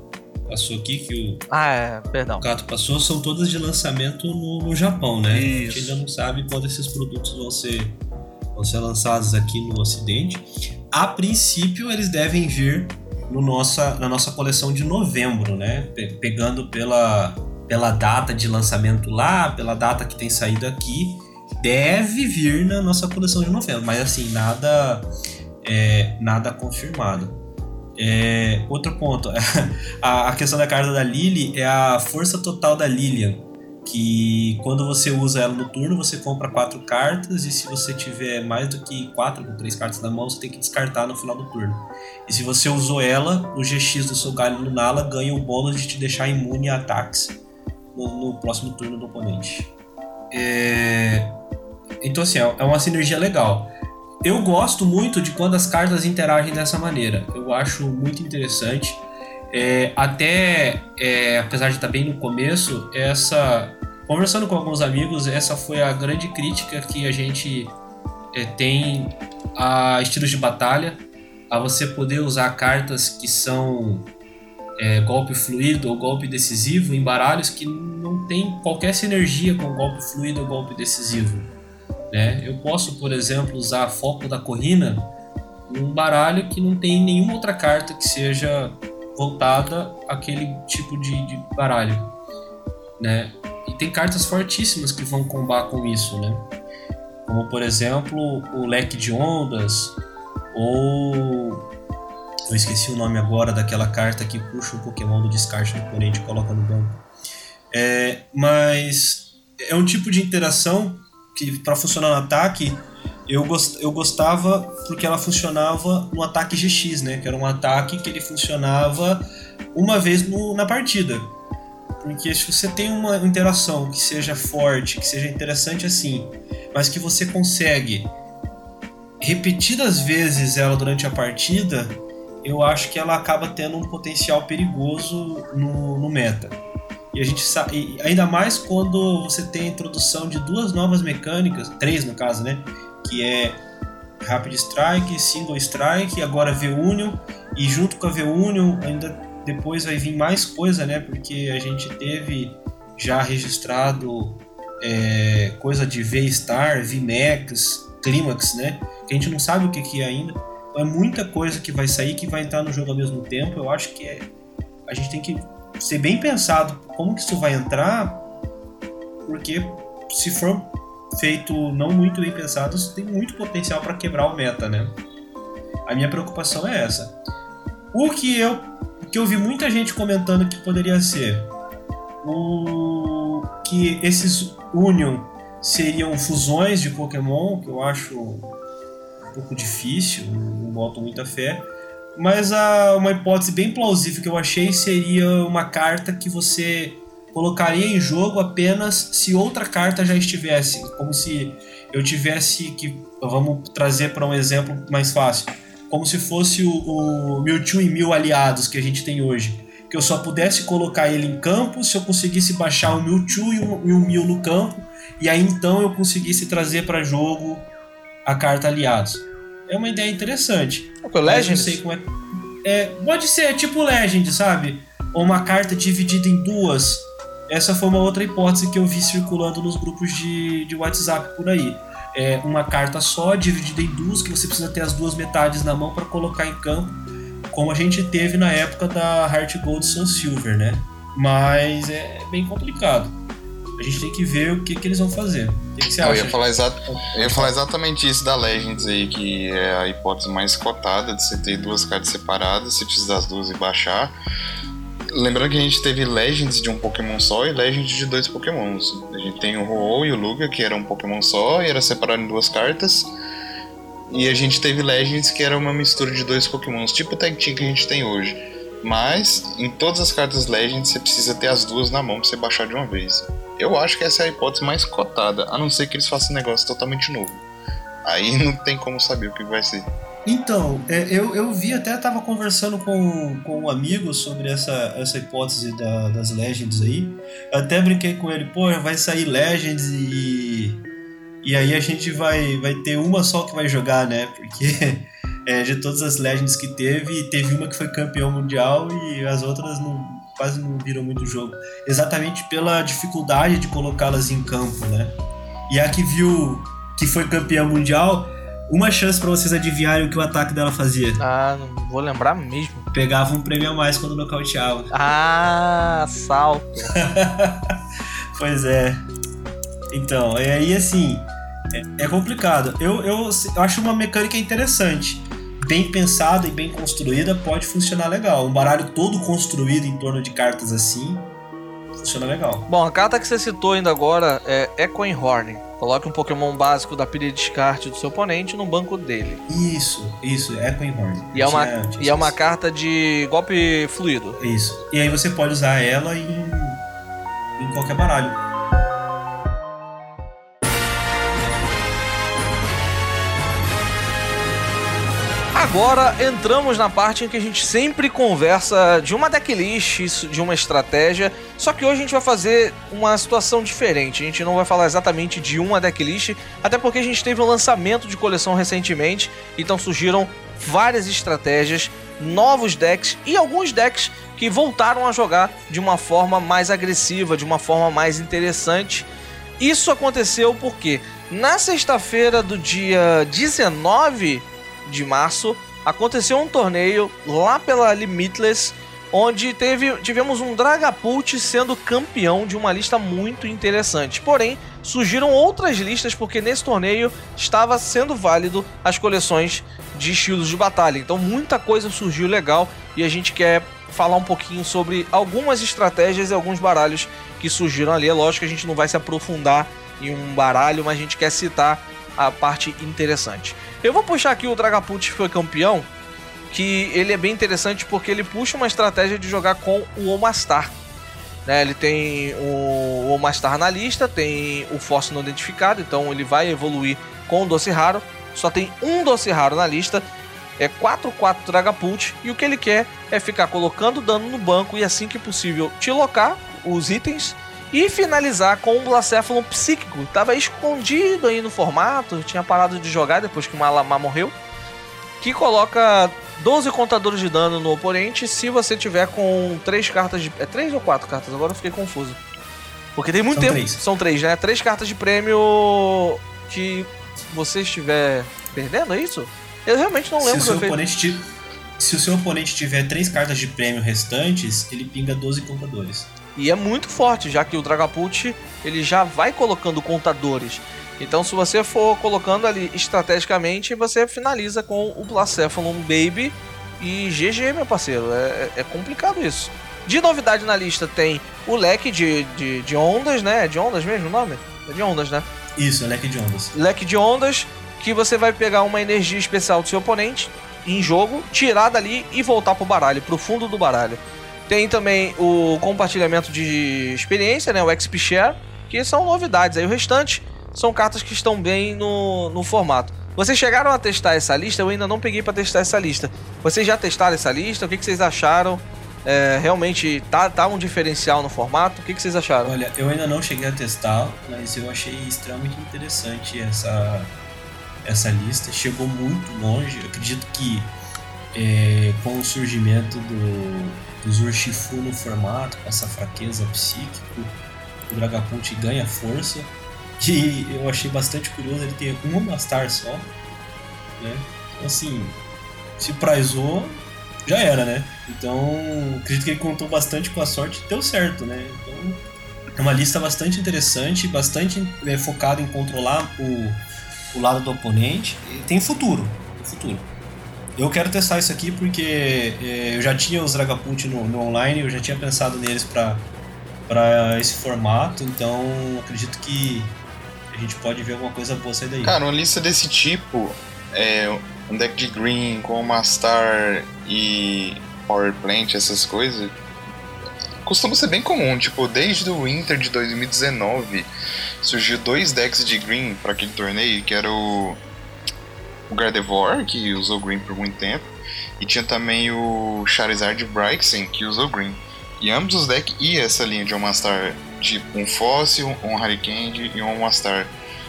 passou aqui, que o ah, é, perdão. Cato passou, são todas de lançamento no, no Japão, né? Isso. A gente ainda não sabe quando esses produtos vão ser, vão ser lançados aqui no Ocidente. A princípio, eles devem vir no nossa, na nossa coleção de novembro, né? Pe pegando pela pela data de lançamento lá, pela data que tem saído aqui, deve vir na nossa coleção de novembro, mas assim, nada é, nada confirmado. É, outro ponto, a, a, questão da carta da Lily é a força total da Lilian, que quando você usa ela no turno, você compra quatro cartas, e se você tiver mais do que quatro ou três cartas na mão, você tem que descartar no final do turno. E se você usou ela, o GX do seu galho Lunala ganha o bônus de te deixar imune a ataques no, no próximo turno do oponente. É... Então, assim, é, é uma sinergia legal. Eu gosto muito de quando as cartas interagem dessa maneira. Eu acho muito interessante. É, até, é, apesar de estar bem no começo, essa conversando com alguns amigos, essa foi a grande crítica que a gente é, tem a estilos de batalha, a você poder usar cartas que são é, golpe fluido ou golpe decisivo em baralhos que não tem qualquer sinergia com golpe fluido ou golpe decisivo. Né? Eu posso, por exemplo, usar foco da corrina num baralho que não tem nenhuma outra carta que seja voltada àquele tipo de, de baralho. Né? E tem cartas fortíssimas que vão combar com isso, né? Como por exemplo o leque de ondas ou eu esqueci o nome agora daquela carta que puxa o Pokémon do descarte do oponente e coloca no banco. É, mas é um tipo de interação que, para funcionar no ataque, eu, gost, eu gostava porque ela funcionava no ataque GX, né? Que era um ataque que ele funcionava uma vez no, na partida. Porque se você tem uma interação que seja forte, que seja interessante assim, mas que você consegue repetidas vezes ela durante a partida, eu acho que ela acaba tendo um potencial perigoso no, no meta. E a gente sabe, ainda mais quando você tem a introdução de duas novas mecânicas, três no caso, né? Que é Rapid Strike, Single Strike, agora V-Union, e junto com a V-Union ainda depois vai vir mais coisa, né? Porque a gente teve já registrado é, coisa de V-Star, V-Max, Climax, né? Que a gente não sabe o que, que é ainda é muita coisa que vai sair que vai entrar no jogo ao mesmo tempo. Eu acho que é, a gente tem que ser bem pensado como que isso vai entrar, porque se for feito não muito bem pensado, isso tem muito potencial para quebrar o meta, né? A minha preocupação é essa. O que eu, que eu vi muita gente comentando que poderia ser o que esses Union seriam fusões de Pokémon, que eu acho pouco difícil, não boto muita fé. Mas a, uma hipótese bem plausível que eu achei seria uma carta que você colocaria em jogo apenas se outra carta já estivesse. Como se eu tivesse que. Vamos trazer para um exemplo mais fácil. Como se fosse o, o Mewtwo e Mil aliados que a gente tem hoje. que eu só pudesse colocar ele em campo se eu conseguisse baixar o Mewtwo e o, e o Mew no campo, e aí então eu conseguisse trazer para jogo a carta aliados. É uma ideia interessante. O Legends? Não sei como é. é. Pode ser tipo Legend, sabe? Ou uma carta dividida em duas. Essa foi uma outra hipótese que eu vi circulando nos grupos de, de WhatsApp por aí. É uma carta só, dividida em duas, que você precisa ter as duas metades na mão para colocar em campo, como a gente teve na época da Heart Gold Sun Silver, né? Mas é bem complicado. A gente tem que ver o que, que eles vão fazer. O que, que você Eu acha? ia, falar exa- eu ia falar exatamente isso da Legends aí, que é a hipótese mais cotada de você ter duas cartas separadas, você precisa das duas e baixar. Lembrando que a gente teve Legends de um Pokémon só e Legends de dois Pokémons. A gente tem o Ho-Oh e o Lugia, que era um Pokémon só e era separado em duas cartas. E a gente teve Legends, que era uma mistura de dois Pokémons, tipo o Tag Team que a gente tem hoje. Mas, em todas as cartas Legends, você precisa ter as duas na mão pra você baixar de uma vez. Eu acho que essa é a hipótese mais cotada, a não ser que eles façam um negócio totalmente novo. Aí não tem como saber o que vai ser. Então, é, eu, eu vi, até tava conversando com, com um amigo sobre essa, essa hipótese da- das Legends aí. Até brinquei com ele, pô, vai sair Legends e. E aí a gente vai, vai ter uma só que vai jogar, né? Porque é, de todas as Legends que teve, teve uma que foi campeão mundial e as outras não, quase não viram muito jogo. Exatamente pela dificuldade de colocá-las em campo, né? E a que viu que foi campeã mundial, uma chance pra vocês adivinharem o que o ataque dela fazia. Ah, não vou lembrar mesmo. Pegava um prêmio a mais quando nocauteava. Ah, salto. Pois é. Então, e aí assim, é, é complicado. Eu, eu, eu acho uma mecânica interessante. Bem pensada e bem construída, pode funcionar legal. Um baralho todo construído em torno de cartas assim, funciona legal. Bom, a carta que você citou ainda agora é Echoing Coloque um Pokémon básico da pilha de descarte do seu oponente no banco dele. Isso, isso, é Echoing Horn. E é uma, Tinha- tinha e é uma carta de golpe fluido. Isso. E aí você pode usar ela em, em qualquer baralho. Agora entramos na parte em que a gente sempre conversa de uma decklist, de uma estratégia. Só que hoje a gente vai fazer uma situação diferente. A gente não vai falar exatamente de uma decklist, até porque a gente teve um lançamento de coleção recentemente, então surgiram várias estratégias, novos decks e alguns decks que voltaram a jogar de uma forma mais agressiva, de uma forma mais interessante. Isso aconteceu porque na sexta-feira do dia 19 de março, aconteceu um torneio lá pela Limitless, onde teve, tivemos um Dragapult sendo campeão de uma lista muito interessante. Porém, surgiram outras listas porque nesse torneio estava sendo válido as coleções de estilos de batalha. Então muita coisa surgiu legal e a gente quer falar um pouquinho sobre algumas estratégias e alguns baralhos que surgiram ali. É lógico que a gente não vai se aprofundar em um baralho, mas a gente quer citar a parte interessante. Eu vou puxar aqui o Dragapult foi campeão, que ele é bem interessante porque ele puxa uma estratégia de jogar com o Omastar. Né, ele tem o Omastar na lista, tem o Force não identificado, então ele vai evoluir com o Doce Raro. Só tem um Doce Raro na lista, é 4-4 Dragapult, e o que ele quer é ficar colocando dano no banco e assim que possível te locar os itens e finalizar com um Blacephalon psíquico. Tava escondido aí no formato, tinha parado de jogar depois que o Malamar morreu. Que coloca 12 contadores de dano no oponente se você tiver com 3 cartas de. É 3 ou 4 cartas? Agora eu fiquei confuso. Porque tem muito São tempo. três. São 3, né? 3 cartas de prêmio que você estiver perdendo, é isso? Eu realmente não Se lembro o, do seu oponente se o seu oponente tiver três cartas de prêmio restantes, ele pinga 12 contadores. E é muito forte, já que o Dragapult ele já vai colocando contadores. Então, se você for colocando ali estrategicamente, você finaliza com o Blacephalon Baby e GG, meu parceiro. É, é complicado isso. De novidade na lista tem o leque de, de, de ondas, né? É de ondas mesmo o nome? É de ondas, né? Isso, é leque de ondas. leque de ondas que você vai pegar uma energia especial do seu oponente em jogo, tirar dali e voltar pro baralho, pro fundo do baralho. Tem também o compartilhamento de experiência, né, o XP Share, que são novidades. Aí o restante são cartas que estão bem no, no formato. Vocês chegaram a testar essa lista? Eu ainda não peguei para testar essa lista. Vocês já testaram essa lista? O que, que vocês acharam? É, realmente tá, tá um diferencial no formato? O que, que vocês acharam? Olha, eu ainda não cheguei a testar, mas eu achei extremamente interessante essa, essa lista. Chegou muito longe. Eu acredito que é, com o surgimento do, dos Urshifu no formato, com essa fraqueza psíquica, o Dragapult ganha força. Que eu achei bastante curioso ele ter uma Mastar só. Né? Então, assim, se prizou, já era, né? Então, acredito que ele contou bastante com a sorte e deu certo, né? Então, é uma lista bastante interessante, bastante é, focada em controlar o, o lado do oponente. E tem futuro, tem futuro. Eu quero testar isso aqui porque é, eu já tinha os Dragapult no, no, online, eu já tinha pensado neles para esse formato, então acredito que a gente pode ver alguma coisa boa sair daí. Cara, uma lista desse tipo, é, um deck de green com uma star e power plant, essas coisas, costuma ser bem comum. Tipo, desde o Winter de 2019 surgiu dois decks de green para aquele torneio, que era o, o Gardevoir, que usou green por muito tempo, e tinha também o Charizard Bryxen, que usou green. E ambos os decks iam essa linha de uma star, tipo um Fóssil, um Hurricane e um Star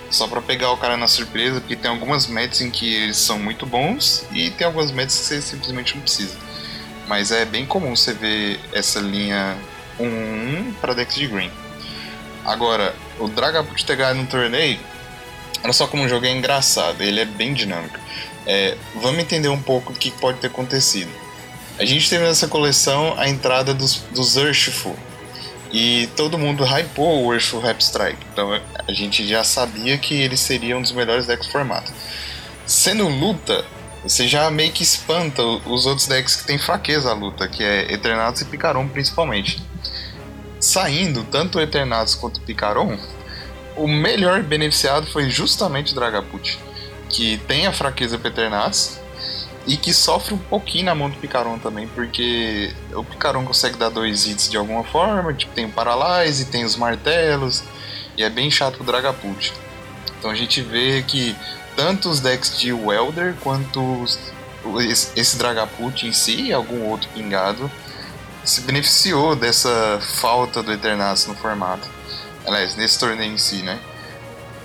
só para pegar o cara na surpresa, porque tem algumas metas em que eles são muito bons e tem algumas metas que você simplesmente não precisa. Mas é bem comum você ver essa linha 1-1 para decks de green. Agora, o Dragapult ganhado no torneio, olha só como o jogo é engraçado, ele é bem dinâmico. É, vamos entender um pouco do que pode ter acontecido. A gente teve nessa coleção a entrada dos, dos Urshifu, e todo mundo hypou o Urshful Rap Strike. Então a gente já sabia que ele seria um dos melhores decks do formato. Sendo luta, você já meio que espanta os outros decks que tem fraqueza a luta, que é Eternatus e Picaron principalmente. Saindo tanto Eternatus quanto Picaron, o melhor beneficiado foi justamente o Dragapult, que tem a fraqueza para Eternatus, e que sofre um pouquinho na mão do Picaron também, porque o Picaron consegue dar dois hits de alguma forma, tipo, tem o Paralyze, tem os martelos, e é bem chato o Dragapult. Então a gente vê que tanto os decks de Welder quanto os, esse Dragapult em si e algum outro pingado se beneficiou dessa falta do Eternatus no formato. Aliás, nesse torneio em si, né?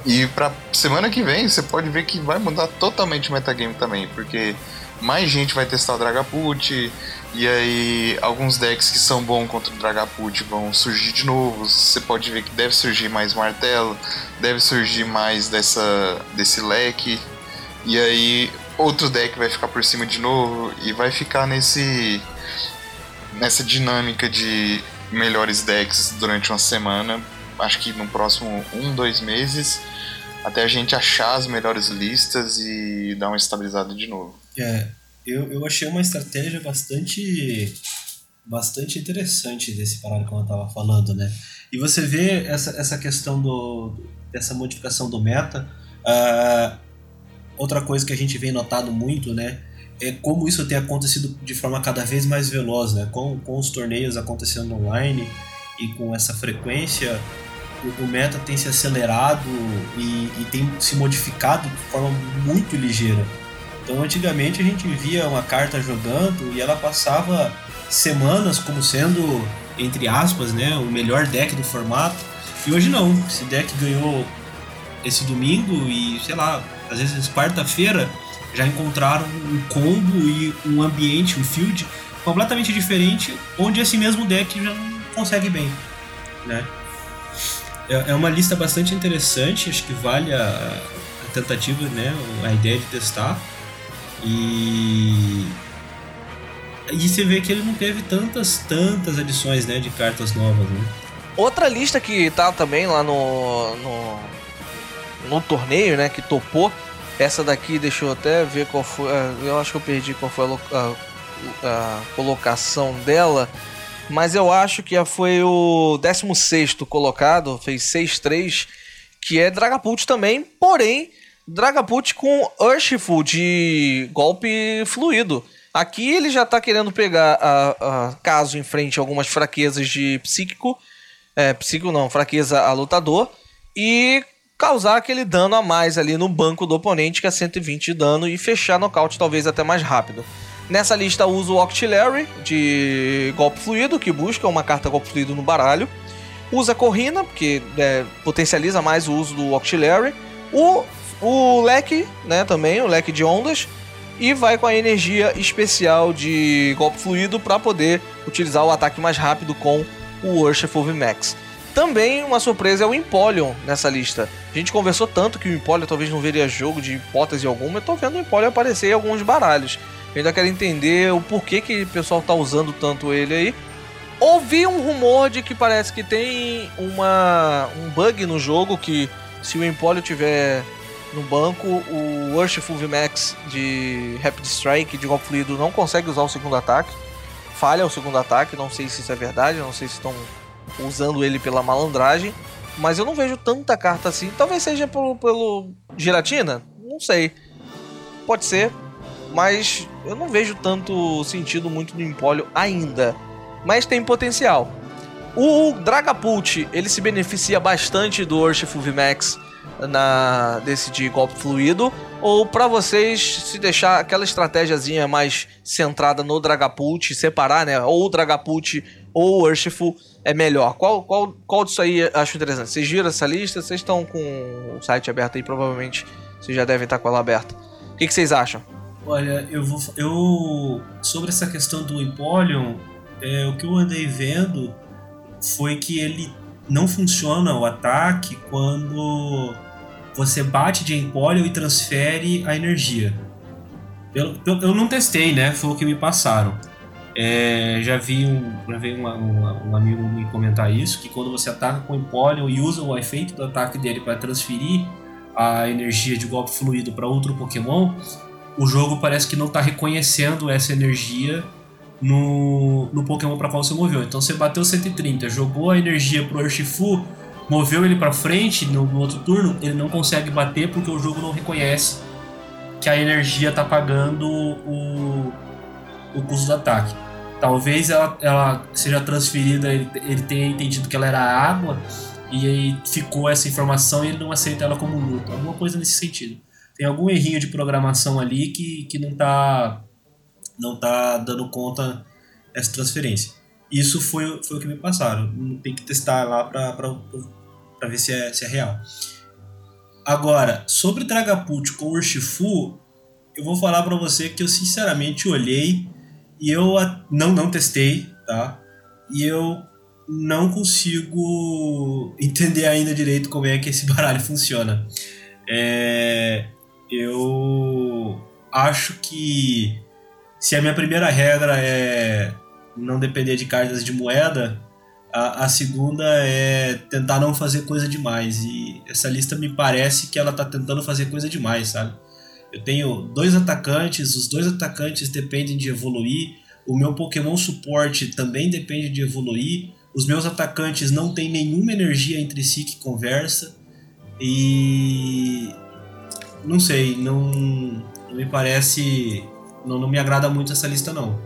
E pra semana que vem você pode ver que vai mudar totalmente o metagame também, porque mais gente vai testar o Dragapult, e aí alguns decks que são bons contra o Dragapult vão surgir de novo. Você pode ver que deve surgir mais martelo, deve surgir mais dessa desse leque, e aí outro deck vai ficar por cima de novo e vai ficar nesse nessa dinâmica de melhores decks durante uma semana. Acho que no próximo um, dois meses, até a gente achar as melhores listas e dar uma estabilizada de novo. É, eu, eu achei uma estratégia bastante bastante interessante desse parado que eu estava falando, né? E você vê essa, essa questão do, dessa modificação do meta. Uh, outra coisa que a gente vem notado muito, né? É como isso tem acontecido de forma cada vez mais veloz, né? Com, com os torneios acontecendo online e com essa frequência, o, meta tem se acelerado e, e tem se modificado de forma muito ligeira. Então, antigamente a gente via uma carta jogando e ela passava semanas como sendo, entre aspas, né, o melhor deck do formato. E hoje não. Esse deck ganhou esse domingo e, sei lá, às vezes quarta-feira já encontraram um combo e um ambiente, um field completamente diferente, onde esse mesmo deck já não consegue bem, né? É, é uma lista bastante interessante, acho que vale a, a tentativa, né? A ideia de testar. E e você vê que ele não teve tantas, tantas edições, né, de cartas novas, né? Outra lista que tá também lá no, no, no torneio, né, que topou, essa daqui, deixa eu até ver qual foi, é, eu acho que eu perdi qual foi a, a, a colocação dela, mas eu acho que foi o 16 colocado, fez 6-3, que é Dragapult também, porém Dragapult com Urshifu de golpe fluido. Aqui ele já tá querendo pegar, a, a, caso enfrente algumas fraquezas de psíquico, é, psíquico não, fraqueza a lutador, e causar aquele dano a mais ali no banco do oponente, que é 120 de dano, e fechar nocaute talvez até mais rápido. Nessa lista usa o Octillery de golpe fluido, que busca uma carta golpe fluido no baralho. Usa Corrina, porque é, potencializa mais o uso do Octillery. O, o leque, né, também, o leque de ondas. E vai com a energia especial de golpe fluido para poder utilizar o ataque mais rápido com o Worship of Max. Também uma surpresa é o Empoleon nessa lista. A gente conversou tanto que o Empoleon talvez não veria jogo de hipótese alguma. Eu tô vendo o Empoleon aparecer em alguns baralhos. Eu ainda quero entender o porquê que o pessoal tá usando tanto ele aí. Ouvi um rumor de que parece que tem uma, um bug no jogo que se o Empoleon tiver no banco, o Worshipful VMAX de Rapid Strike de golpe fluido não consegue usar o segundo ataque. Falha o segundo ataque, não sei se isso é verdade, não sei se estão usando ele pela malandragem. Mas eu não vejo tanta carta assim. Talvez seja pelo, pelo Giratina? Não sei. Pode ser. Mas eu não vejo tanto sentido muito no Empólio ainda. Mas tem potencial. O Dragapult, ele se beneficia bastante do Worshipful VMAX na desse de golpe fluido ou para vocês se deixar aquela estratégiazinha mais centrada no Dragapult, separar, né, ou o Dragapult ou o Worshipful é melhor? Qual, qual, qual disso aí acho interessante? Vocês viram essa lista? Vocês estão com o site aberto aí, provavelmente vocês já devem estar com ela aberta. O que, que vocês acham? Olha, eu vou. Eu. Sobre essa questão do Empoleon, é, o que eu andei vendo foi que ele não funciona o ataque quando você bate de Empoleon e transfere a energia. Eu, eu, eu, não testei, né? Foi o que me passaram. É, já vi, um, já vi um, um, um, amigo me comentar isso, que quando você ataca com Empoleon e usa o efeito do ataque dele para transferir a energia de golpe fluido para outro Pokémon, o jogo parece que não está reconhecendo essa energia no, no Pokémon para qual você moveu. Então você bateu 130, jogou a energia pro Urshifu, moveu ele para frente no, no, outro turno, ele não consegue bater porque o jogo não reconhece que a energia está pagando o, o custo do ataque. Talvez ela, ela seja transferida, ele, ele tenha entendido que ela era água e aí ficou essa informação e ele não aceita ela como luta. Alguma coisa nesse sentido. Tem algum errinho de programação ali que, que não está não tá dando conta dessa transferência. Isso foi, foi o que me passaram. Tem que testar lá para ver se é, se é real. Agora, sobre Dragapult com Urshifu, eu vou falar para você que eu sinceramente olhei e eu não, não testei, tá? E eu não consigo entender ainda direito como é que esse baralho funciona. É, eu acho que se a minha primeira regra é não depender de cartas de moeda, a, a, segunda é tentar não fazer coisa demais. E essa lista me parece que ela tá tentando fazer coisa demais, sabe? Eu tenho dois atacantes, os dois atacantes dependem de evoluir. O meu Pokémon suporte também depende de evoluir. Os meus atacantes não têm nenhuma energia entre si que conversa. E. Não sei, não, não me parece. Não, não me agrada muito essa lista, não.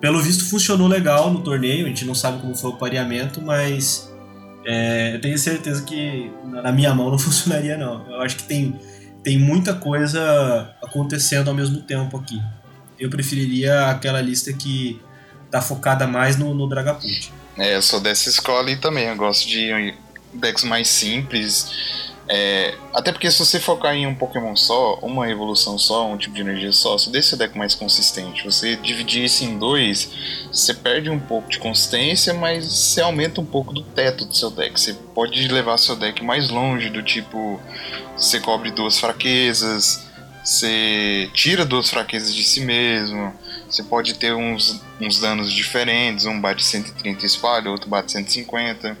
Pelo visto, funcionou legal no torneio. A gente não sabe como foi o pareamento, mas. É, eu tenho certeza que na minha mão não funcionaria, não. Eu acho que tem tem muita coisa acontecendo ao mesmo tempo aqui. Eu preferiria aquela lista que tá focada mais no, no Dragapult. É, eu sou dessa escola aí também. Eu gosto de decks mais simples. É, até porque se você focar em um Pokémon só, uma evolução só, um tipo de energia só, você deixa o deck mais consistente. Você dividir isso em dois, você perde um pouco de consistência, mas você aumenta um pouco do teto do seu deck. Você pode levar seu deck mais longe, do tipo, você cobre duas fraquezas, você tira duas fraquezas de si mesmo, você pode ter uns, uns danos diferentes, um bate 130 espalha, outro bate 150.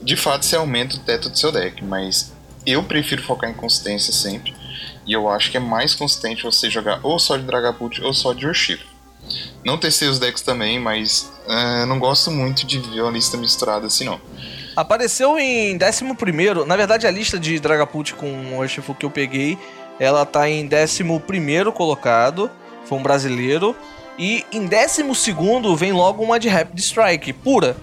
De fato, você aumenta o teto do seu deck, mas eu prefiro focar em consistência sempre. E eu acho que é mais consistente você jogar ou só de Dragapult ou só de Urshifu. Não testei os decks também, mas uh, não gosto muito de ver uma lista misturada assim não. Apareceu em 11, na verdade a lista de Dragapult com Urshifu que eu peguei, ela tá em 11 colocado, foi um brasileiro. E em 12 vem logo uma de Rapid Strike, pura.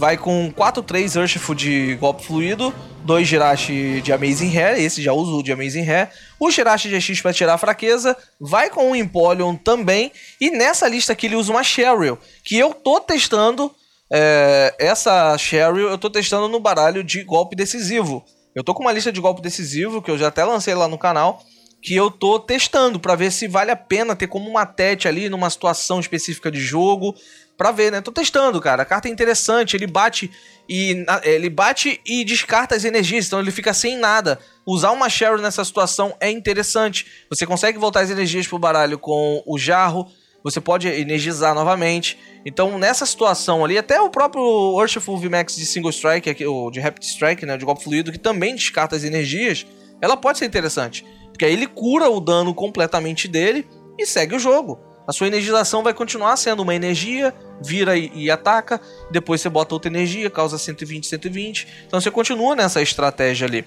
Vai com 4-3 Urshifu de golpe fluido, dois Jirachi de Amazing Hair, esse já uso o de Amazing Hair, o Jirachi GX para tirar a fraqueza, vai com o Empoleon também, e nessa lista aqui ele usa uma Cheryl, que eu tô testando, é, essa Cheryl eu tô testando no baralho de golpe decisivo. Eu tô com uma lista de golpe decisivo, que eu já até lancei lá no canal, que eu tô testando para ver se vale a pena ter como uma tete ali numa situação específica de jogo, para ver, né? Tô testando, cara. A carta é interessante, ele bate e ele bate e descarta as energias, então ele fica sem nada. Usar uma Cheryl nessa situação é interessante. Você consegue voltar as energias pro baralho com o jarro, você pode energizar novamente. Então, nessa situação ali, até o próprio Worshipful VMAX de Single Strike, o de Rapid Strike, né, de golpe fluido, que também descarta as energias, ela pode ser interessante. Porque aí ele cura o dano completamente dele e segue o jogo. A sua energização vai continuar sendo uma energia, vira e, e, ataca, depois você bota outra energia, causa 120, 120. Então você continua nessa estratégia ali.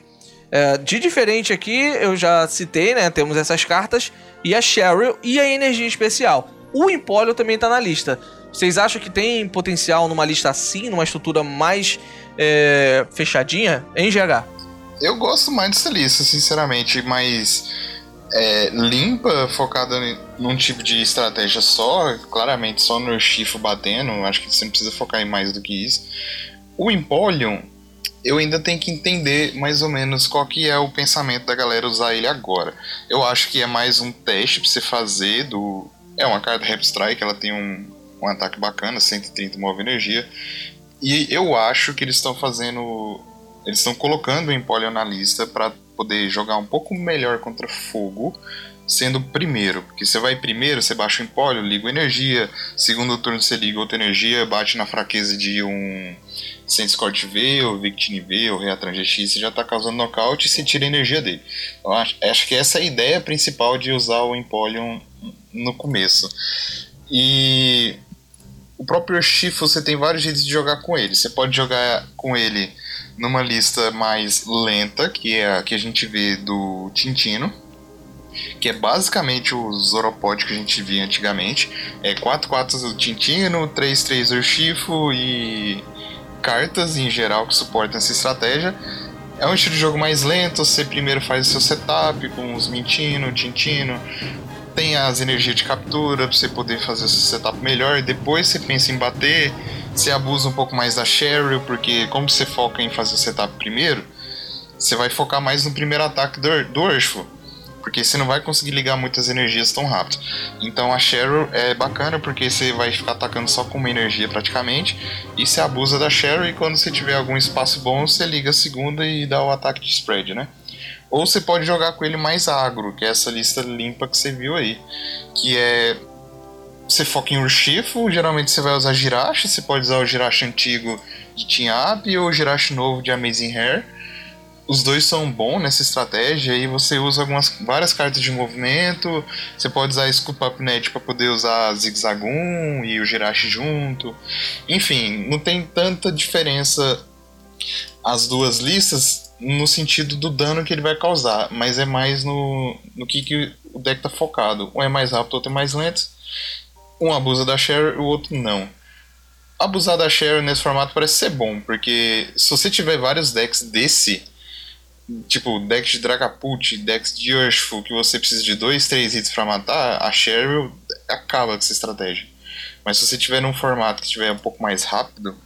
É, de diferente aqui, eu já citei, né? Temos essas cartas e a Cheryl e a energia especial. O Empólio também está na lista. Vocês acham que tem potencial numa lista assim, numa estrutura mais é, fechadinha, em GH? Eu gosto mais dessa lista, sinceramente, mas é, limpa, focada num tipo de estratégia só, claramente só no Shifu batendo, acho que você não precisa focar em mais do que isso. O Empoleon, eu ainda tenho que entender mais ou menos qual que é o pensamento da galera usar ele agora. Eu acho que é mais um teste pra você fazer do... É uma carta Rap Strike, ela tem um, um ataque bacana, 130 move energia. E eu acho que eles estão fazendo eles estão colocando o Empoleon na lista para poder jogar um pouco melhor contra fogo, sendo primeiro. Porque você vai primeiro, você baixa o Empoleon, liga energia. Segundo turno você liga outra energia, bate na fraqueza de um Sense Corte V, ou Victini V, ou Reatran GX, você já está causando nocaute e você tira a energia dele. Acho, acho que essa é a ideia principal de usar o Empoleon no começo. E o próprio Shifu você tem vários jeitos de jogar com ele. Você pode jogar com ele numa lista mais lenta, que é a que a gente vê do Tintino, que é basicamente o Zoropod que a gente via antigamente. É 4 4 do Tintino, 3 3 Urshifu e cartas em geral que suportam essa estratégia. É um estilo de jogo mais lento, você primeiro faz o seu setup com os Mintino, Tintino, tem as energias de captura para você poder fazer seu setup melhor, depois você pensa em bater você abusa um pouco mais da Cheryl, porque como você foca em fazer o setup primeiro, você vai focar mais no primeiro ataque do, do Urshifu. Porque você não vai conseguir ligar muitas energias tão rápido. Então a Cheryl é bacana porque você vai ficar atacando só com uma energia praticamente. E você abusa da Cheryl e quando você tiver algum espaço bom, você liga a segunda e dá o ataque de spread, né? Ou você pode jogar com ele mais agro, que é essa lista limpa que você viu aí. Que é você foca em Urshifu, geralmente você vai usar Jirachi, você pode usar o Jirachi antigo de Team ou o Jirachi novo de Amazing Hair. Os dois são bons nessa estratégia e você usa algumas várias cartas de movimento. Você pode usar Scoop Up Net para poder usar Zigzagoon e o Jirachi junto. Enfim, não tem tanta diferença as duas listas no sentido do dano que ele vai causar, mas é mais no, no que, que o deck tá focado. Um é mais rápido, outro é mais lento um abusa da share o outro não. Abusar da share nesse formato parece ser bom, porque se você tiver vários decks desse, tipo decks de Dragapult, decks de Urshifu, que você precisa de dois, três hits para matar, a Cheryl acaba com essa estratégia. Mas se você tiver num formato que estiver um pouco mais rápido,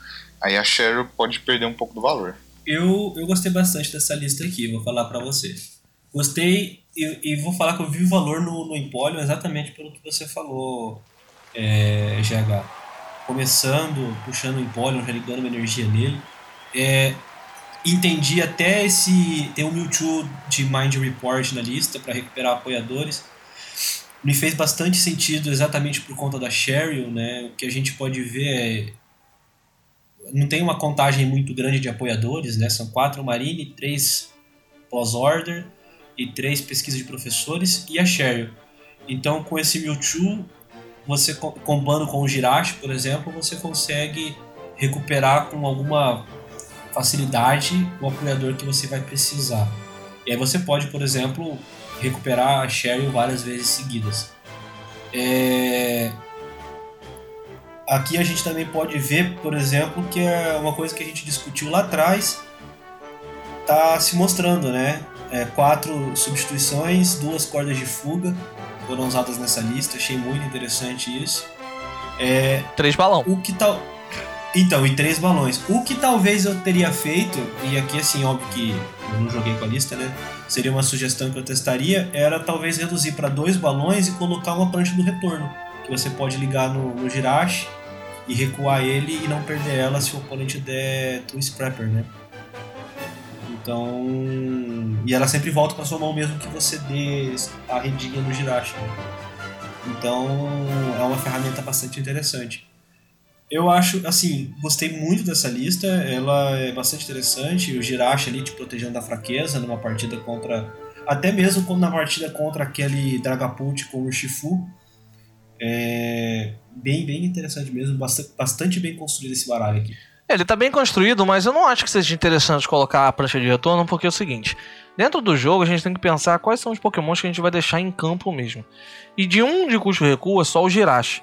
aí a Cheryl pode perder um pouco do valor. Eu, eu gostei bastante dessa lista aqui, vou falar para você. Gostei e, e, vou falar que eu vi o valor no, no Empoleon exatamente pelo que você falou, é, GH. Começando, puxando o Empoleon, já ligando uma energia nele. É, entendi até esse. Tem um Mewtwo de Mind Report na lista para recuperar apoiadores. Me fez bastante sentido exatamente por conta da Cheryl, né? O que a gente pode ver é. Não tem uma contagem muito grande de apoiadores, né? São quatro Marine, três pós-order e três pesquisas de professores e a Cheryl. Então, com esse Mewtwo, você combando com o Jirachi, por exemplo, você consegue recuperar com alguma facilidade o apoiador que você vai precisar. E aí você pode, por exemplo, recuperar a Cheryl várias vezes seguidas. É... Aqui a gente também pode ver, por exemplo, que é uma coisa que a gente discutiu lá atrás, tá se mostrando, né? É, quatro substituições, duas cordas de fuga foram usadas nessa lista. Achei muito interessante isso. É, Três balão. o que tal. Então, e três balões. O que talvez eu teria feito, e aqui assim, óbvio que eu não joguei com a lista, né? Seria uma sugestão que eu testaria, era talvez reduzir para dois balões e colocar uma prancha do retorno. Que você pode ligar no, no Jirachi e recuar ele e não perder ela se o oponente der Two Scrapper, né? Então. E ela sempre volta para sua mão mesmo que você dê a redinha no Jirachi. Então é uma ferramenta bastante interessante. Eu acho, assim, gostei muito dessa lista, ela é bastante interessante. O Jirachi ali te protegendo da fraqueza numa partida contra. Até mesmo quando na partida contra aquele Dragapult com o Shifu. É bem, bem interessante mesmo, bastante, bastante bem construído esse baralho aqui. Ele tá bem construído, mas eu não acho que seja interessante colocar a prancha de retorno, porque é o seguinte: dentro do jogo a gente tem que pensar quais são os pokémons que a gente vai deixar em campo mesmo. E de um de custo recuo é só o Jirachi.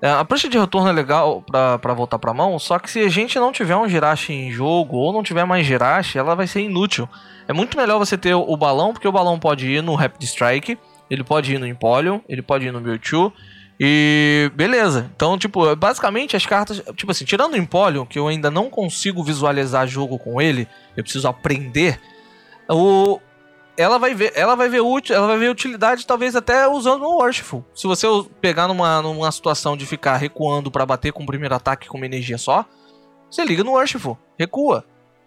É, A prancha de retorno é legal pra voltar pra mão, só que se a gente não tiver um Jirachi em jogo ou não tiver mais Jirachi, ela vai ser inútil. É muito melhor você ter o balão, porque o balão pode ir no Rapid Strike, ele pode ir no Empoleon, ele pode ir no Mewtwo. E beleza. Então, tipo, basicamente as cartas. Tipo assim, tirando o Empoleon, que eu ainda não consigo visualizar jogo com ele, eu preciso aprender. O, ela vai ver, ela vai ver útil, ela vai ver utilidade talvez até usando no Worshipful. Se você pegar numa, numa situação de ficar recuando pra bater com o primeiro ataque com uma energia só, você liga no Worshipful, recua.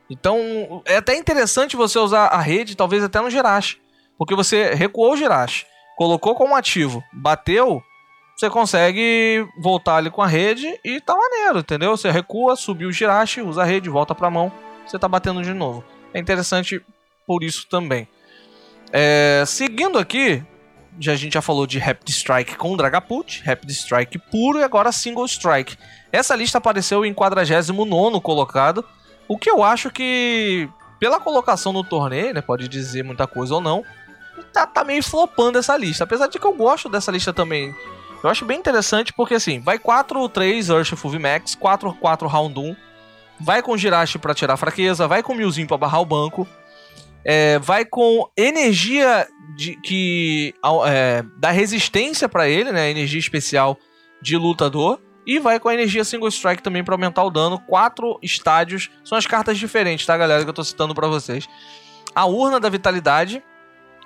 Então, é até interessante você usar a rede, talvez até no Jirachi. Porque você recuou o Jirachi, colocou como ativo, bateu, você consegue voltar ali com a rede e tá maneiro, entendeu? Você recua, subiu o Jirachi, usa a rede, volta pra mão, você tá batendo de novo. É interessante por isso também. É, seguindo aqui, já a gente já falou de Rapid Strike com Dragapult, Rapid Strike puro e agora Single Strike. Essa lista apareceu em 49 colocado, o que eu acho que, pela colocação no torneio, né, pode dizer muita coisa ou não, tá, tá meio flopando essa lista. Apesar de que eu gosto dessa lista também. Eu acho bem interessante porque assim, vai 4 3 Urshifu VMAX, 4 4 Round 1, vai com Jirachi pra tirar fraqueza, vai com Milzinho pra barrar o banco, é, vai com energia de, que é, dá resistência pra ele, né, energia especial de lutador, e vai com a energia Single Strike também pra aumentar o dano. Quatro estádios, são as cartas diferentes, tá galera, que eu tô citando pra vocês. A urna da vitalidade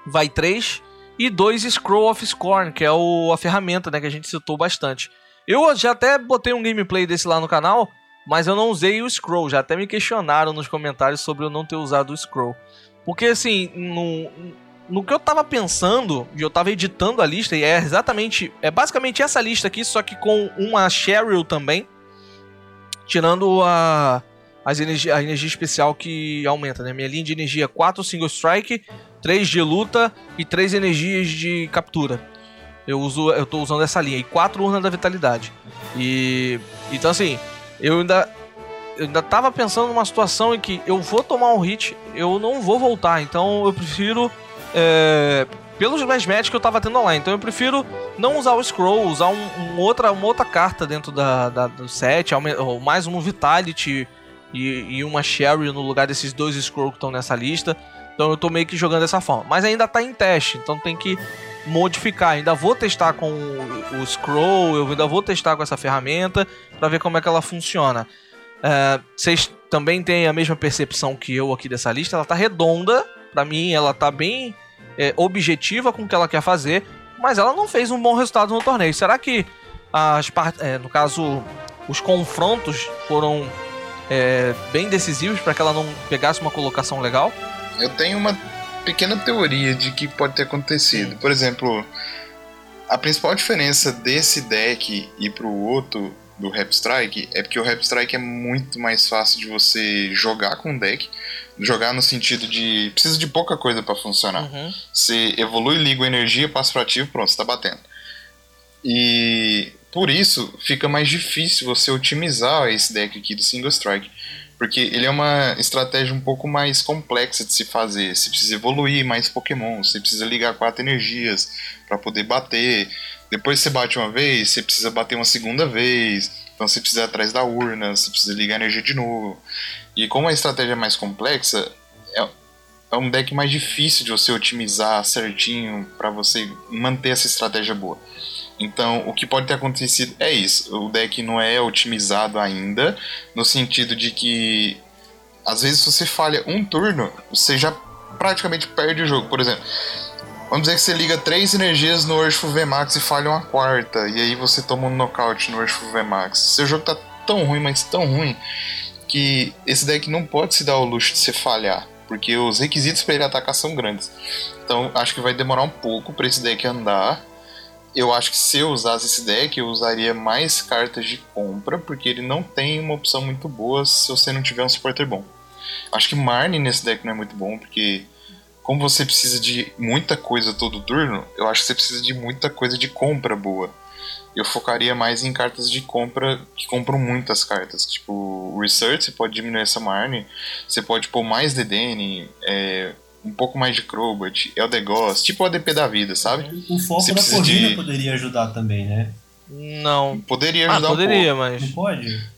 vai 3 e dois Scroll of Scorn, que é o, a ferramenta né, que a gente citou bastante. Eu já até botei um gameplay desse lá no canal, mas eu não usei o Scroll. Já até me questionaram nos comentários sobre eu não ter usado o Scroll. Porque assim, no, no que eu tava pensando, e eu tava editando a lista, e é exatamente. É basicamente essa lista aqui, só que com uma Cheryl também. Tirando a, as energia, a energia especial que aumenta, né? Minha linha de energia 4 single strike, 3 de luta e 3 energias de captura. Eu uso, eu tô usando essa linha e 4 urnas da vitalidade. E então assim, eu ainda eu ainda tava pensando numa situação em que eu vou tomar um hit, eu não vou voltar, então eu prefiro é, pelos mais matches que eu tava tendo online, então eu prefiro não usar o scroll, usar um, um outra, uma outra carta dentro da, da- do set, ou mais um Vitality e, e uma Sherry no lugar desses dois scroll que estão nessa lista. Então eu tô meio que jogando dessa forma. Mas ainda tá em teste, então tem que modificar. Ainda vou testar com o, scroll, eu ainda vou testar com essa ferramenta para ver como é que ela funciona. É, Vocês também têm a mesma percepção que eu aqui dessa lista. Ela tá redonda, pra mim ela tá bem é, objetiva com o que ela quer fazer, mas ela não fez um bom resultado no torneio. Será que as é, no caso os confrontos foram é, bem decisivos para que ela não pegasse uma colocação legal? Eu tenho uma pequena teoria de que pode ter acontecido. Por exemplo, a principal diferença desse deck e pro outro do Rap Strike é porque o Rap Strike é muito mais fácil de você jogar com o deck. Jogar no sentido de. precisa de pouca coisa para funcionar. Uhum. Você evolui, liga a energia, passa pro ativo, pronto, você tá batendo. E por isso fica mais difícil você otimizar esse deck aqui do Single Strike. Porque ele é uma estratégia um pouco mais complexa de se fazer. Você precisa evoluir mais Pokémon, você precisa ligar quatro energias para poder bater. Depois você bate uma vez, você precisa bater uma segunda vez. Então você precisa ir atrás da urna, você precisa ligar a energia de novo. E como a estratégia é mais complexa, é- é um deck mais difícil de você otimizar certinho para você manter essa estratégia boa. Então, o que pode ter acontecido é isso. O deck não é otimizado ainda, no sentido de que às vezes se você falha um turno, você já praticamente perde o jogo. Por exemplo, vamos dizer que você liga três energias no Urshful VMAX e falha uma quarta, e aí você toma um nocaute no Urshful VMAX. Seu jogo tá tão ruim, mas tão ruim, que esse deck não pode se dar o luxo de você falhar, porque os requisitos para ele atacar são grandes. Então, acho que vai demorar um pouco para esse deck andar eu acho que se eu usasse esse deck, eu usaria mais cartas de compra, porque ele não tem uma opção muito boa se você não tiver um supporter bom. Acho que Marne nesse deck não é muito bom, porque como você precisa de muita coisa todo turno, eu acho que você precisa de muita coisa de compra boa. Eu focaria mais em cartas de compra que compram muitas cartas. Tipo, Research, você pode diminuir essa Marne, você pode pôr mais DDN, é, um pouco mais de Crobat, Eldegoss, tipo o ADP da vida, sabe? O foco Você da corrida de- poderia ajudar também, né? Não. Poderia Ah, ajudar um poderia, pouco. mas. Não pode?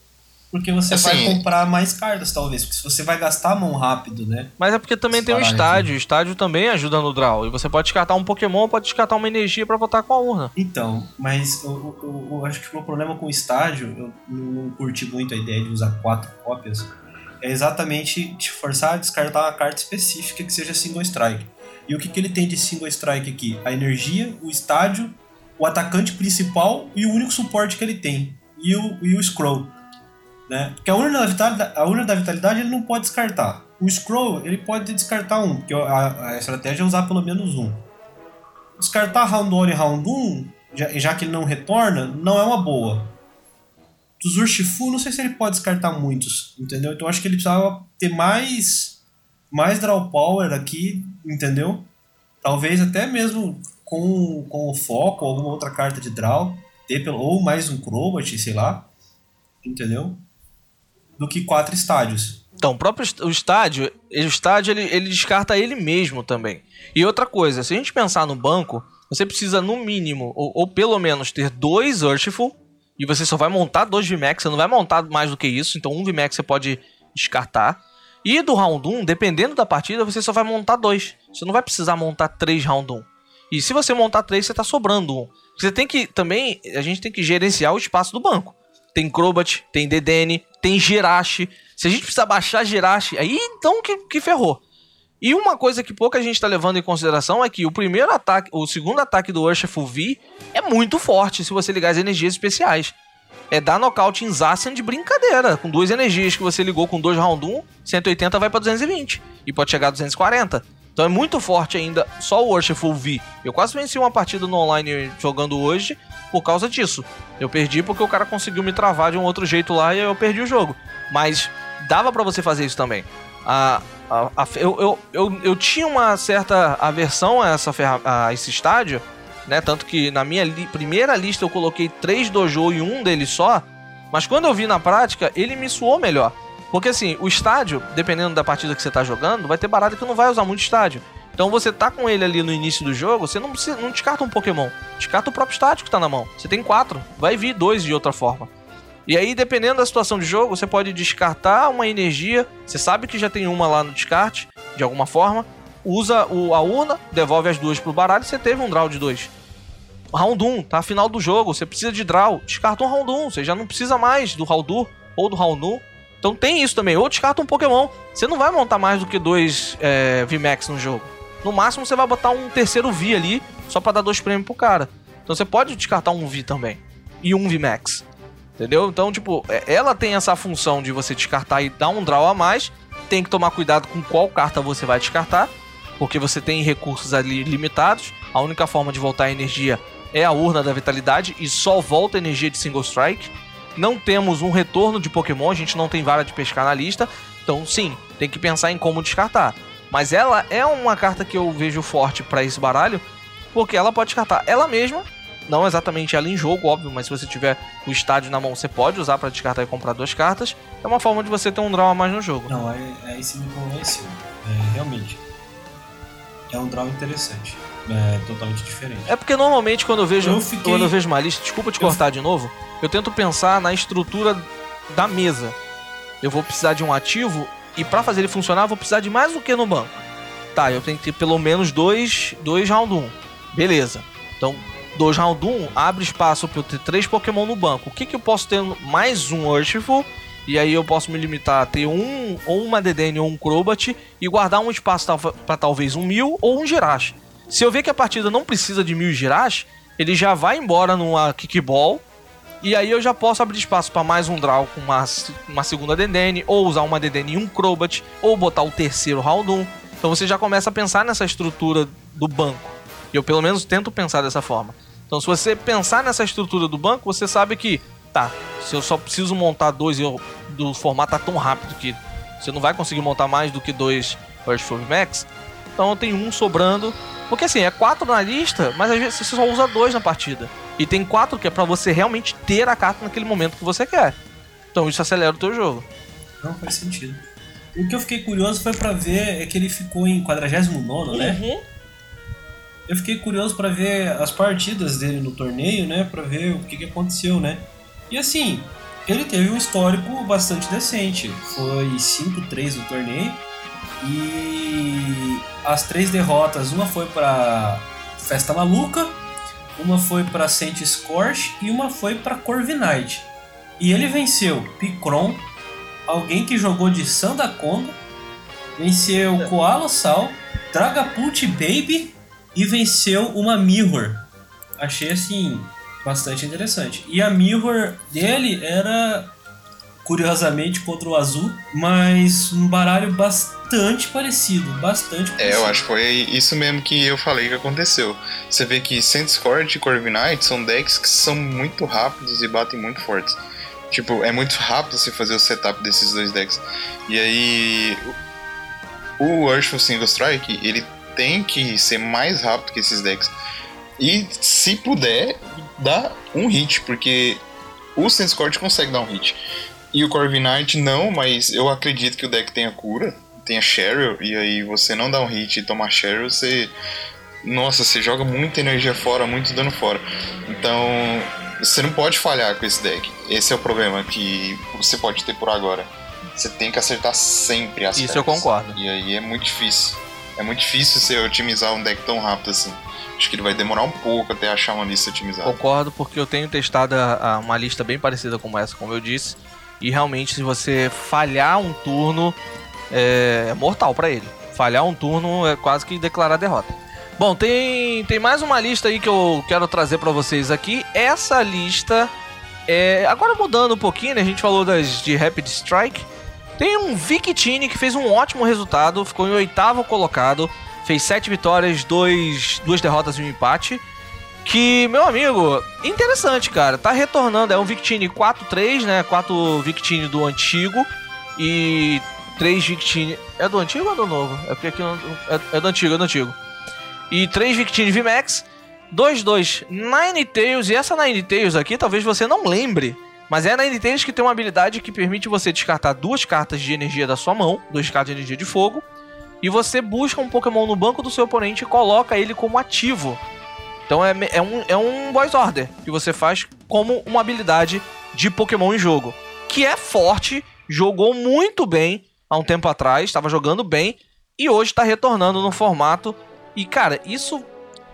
Porque você Assim- vai comprar mais cartas, talvez. Porque se você vai gastar a mão rápido, né? Mas é porque também tem o Caralho, estádio. O estádio também ajuda no draw. E você pode descartar um Pokémon, pode descartar uma energia pra botar com a urna. Então, mas eu, eu- eu acho que o meu problema com o estádio, eu não curti muito a ideia de usar quatro cópias, é exatamente te forçar a descartar uma carta específica que seja single strike. E o que, que ele tem de single strike aqui? A energia, o estádio, o atacante principal e o único suporte que ele tem. E o, e o scroll. Né? Porque a urna, da vitalidade, a urna da vitalidade ele não pode descartar. O scroll ele pode descartar um, porque a, a estratégia é usar pelo menos um descartar round 1 e round 1, já, já que ele não retorna, não é uma boa. Dos Urshifu, não sei se ele pode descartar muitos, entendeu? Então acho que ele precisava ter mais mais draw power aqui, entendeu? Talvez até mesmo com, com o foco, alguma outra carta de draw, ter pelo, ou mais um Crobat, sei lá, entendeu? Do que quatro estádios. Então, o próprio o estádio, o estádio ele, ele descarta ele mesmo também. E outra coisa, se a gente pensar no banco, você precisa no mínimo, ou, ou pelo menos ter dois Urshful, e você só vai montar dois VMAX, você não vai montar mais do que isso, então um VMAX você pode descartar. E do round 1, dependendo da partida, você só vai montar dois. Você não vai precisar montar três round 1. E se você montar três, você tá sobrando um. Você tem que também, a gente tem que gerenciar o espaço do banco. Tem Crobat, tem Dedenne, tem Jirachi. Se a gente precisar baixar Jirachi, aí então que, que ferrou. E uma coisa que pouca gente tá levando em consideração é que o primeiro ataque, o segundo ataque do Urshifu V é muito forte se você ligar as energias especiais. É dar nocaute em Zacian de brincadeira. Com duas energias que você ligou com dois round 1, 180 vai pra 220. E pode chegar a 240. Então é muito forte ainda só o Worshipful V. Eu quase venci uma partida no online jogando hoje por causa disso. Eu perdi porque o cara conseguiu me travar de um outro jeito lá e eu perdi o jogo. Mas dava pra você fazer isso também. A, a- a- eu, eu, eu, eu tinha uma certa aversão a, essa a esse estádio, né? Tanto que na minha li- primeira lista eu coloquei três dojo e um deles só. Mas quando eu vi na prática, ele me suou melhor. Porque assim, o estádio, dependendo da partida que você tá jogando, vai ter baralho que não vai usar muito estádio. Então você tá com ele ali no início do jogo, você não, não descarta um Pokémon. Descarta o próprio estádio que tá na mão. Você tem quatro, vai vir dois de outra forma. E aí, dependendo da situação de jogo, você pode descartar uma energia. Você sabe que já tem uma lá no descarte, de alguma forma. Usa o, a urna, devolve as duas pro baralho e você teve um draw de dois. Round 1, tá final do jogo, você precisa de draw. Descarta um round 1, você já não precisa mais do round 1 ou do round 1. Então tem isso também. Ou descarta um Pokémon. Você não vai montar mais do que dois é, VMAX no jogo. No máximo você vai botar um terceiro V ali, só pra dar dois prêmios pro cara. Então você pode descartar um V também. E um VMAX. Entendeu? Então, tipo, é- ela tem essa função de você descartar e dar um draw a mais. Tem que tomar cuidado com qual carta você vai descartar. Porque você tem recursos ali limitados. A única forma de voltar a energia é a urna da vitalidade. E só volta energia de single strike. Não temos um retorno de Pokémon, a gente não tem vara de pescar na lista. Então, sim, tem que pensar em como descartar. Mas ela é uma carta que eu vejo forte pra esse baralho, porque ela pode descartar ela mesma, não exatamente ela em jogo, óbvio, mas se você tiver o estádio na mão, você pode usar pra descartar e comprar duas cartas. É uma forma de você ter um draw a mais no jogo. Não, aí, aí você me convenceu. É, realmente. É um draw interessante. É totalmente diferente. É porque normalmente quando eu vejo, Eu fiquei- quando eu vejo uma lista, desculpa te Eu- cortar de novo, eu tento pensar na estrutura da mesa. Eu vou precisar de um ativo e pra fazer ele funcionar, eu vou precisar de mais do que no banco. Tá, eu tenho que ter pelo menos dois, dois round 1. Beleza. Então, dois round 1 abre espaço para eu ter três Pokémon no banco. O que, que eu posso ter? Mais um Urshifu. E aí eu posso me limitar a ter um, ou uma Dedenne ou um Crobat e guardar um espaço para talvez um Mil ou um Girache. Se eu ver que a partida não precisa de Mil Girache, ele já vai embora numa Kickball e aí eu já posso abrir espaço para mais um draw com uma, uma segunda Dedenne, ou usar uma Dedenne e um Crobat, ou botar o terceiro Haldun. Então você já começa a pensar nessa estrutura do banco. E eu pelo menos tento pensar dessa forma. Então se você pensar nessa estrutura do banco, você sabe que, tá, se eu só preciso montar dois e eu, do formato tá tão rápido que você não vai conseguir montar mais do que dois Earthful Max, então eu tenho um sobrando. Porque assim, é quatro na lista, mas às vezes você só usa dois na partida. E tem quatro que é para você realmente ter a carta naquele momento que você quer. Então isso acelera o teu jogo. Não faz sentido. O que eu fiquei curioso foi para ver é que ele ficou em 49, né? Eu fiquei curioso para ver as partidas dele no torneio, né? Para ver o que, que aconteceu, né? E assim, ele teve um histórico bastante decente. Foi 5-3 no torneio. E as três derrotas, uma foi para Festa Maluca, uma foi para Saint Scorch e uma foi para Corviknight. E ele venceu Picron, alguém que jogou de Sandaconda, venceu Koala Sal, Dragapult Baby e venceu uma Mirror. Achei assim bastante interessante. E a Mirror dele era curiosamente contra o azul, mas um baralho bastante parecido, bastante parecido. É, eu acho que foi isso mesmo que eu falei que aconteceu. Você vê que Sandscourge e Corviknight são decks que são muito rápidos e batem muito fortes. Tipo, é muito rápido se fazer o setup desses dois decks. E aí o Urshful Single Strike, ele tem que ser mais rápido que esses decks. E se puder, dá um hit, porque o Sandscourge consegue dar um hit. E o Corviknight não, mas eu acredito que o deck tenha cura, tenha Cheryl, e aí você não dá um hit e tomar Cheryl, você. Nossa, você joga muita energia fora, muito dano fora. Então, você não pode falhar com esse deck. Esse é o problema que você pode ter por agora. Você tem que acertar sempre as Isso eu concordo. E aí é muito difícil. É muito difícil você otimizar um deck tão rápido assim. Acho que ele vai demorar um pouco até achar uma lista otimizada. Concordo, porque eu tenho testado uma lista bem parecida com essa, como eu disse. E realmente, se você falhar um turno, é, é mortal para ele. Falhar um turno é quase que declarar derrota. Bom, tem, tem mais uma lista aí que eu quero trazer para vocês aqui. Essa lista é. Agora mudando um pouquinho, né? A gente falou das de Rapid Strike. Tem um Victini que fez um ótimo resultado, ficou em oitavo colocado, fez sete vitórias, dois, duas derrotas e um empate. Que, meu amigo, interessante, cara. Tá retornando. É um Victini 4-3, né? 4 Victini do antigo. E 3 Victini. É do antigo ou do novo? É porque aqui não... é, é do antigo, é do antigo. E 3 Victini VMAX. 2-2 Nine Tails. E essa Nine Tails aqui, talvez você não lembre. Mas é a Nine Tails que tem uma habilidade que permite você descartar duas cartas de energia da sua mão, duas cartas de energia de fogo, e você busca um Pokémon no banco do seu oponente e coloca ele como ativo. Então é, é, um, é um voice order que você faz como uma habilidade de Pokémon em jogo. Que é forte, jogou muito bem há um tempo atrás, estava jogando bem e hoje está retornando no formato. E cara, isso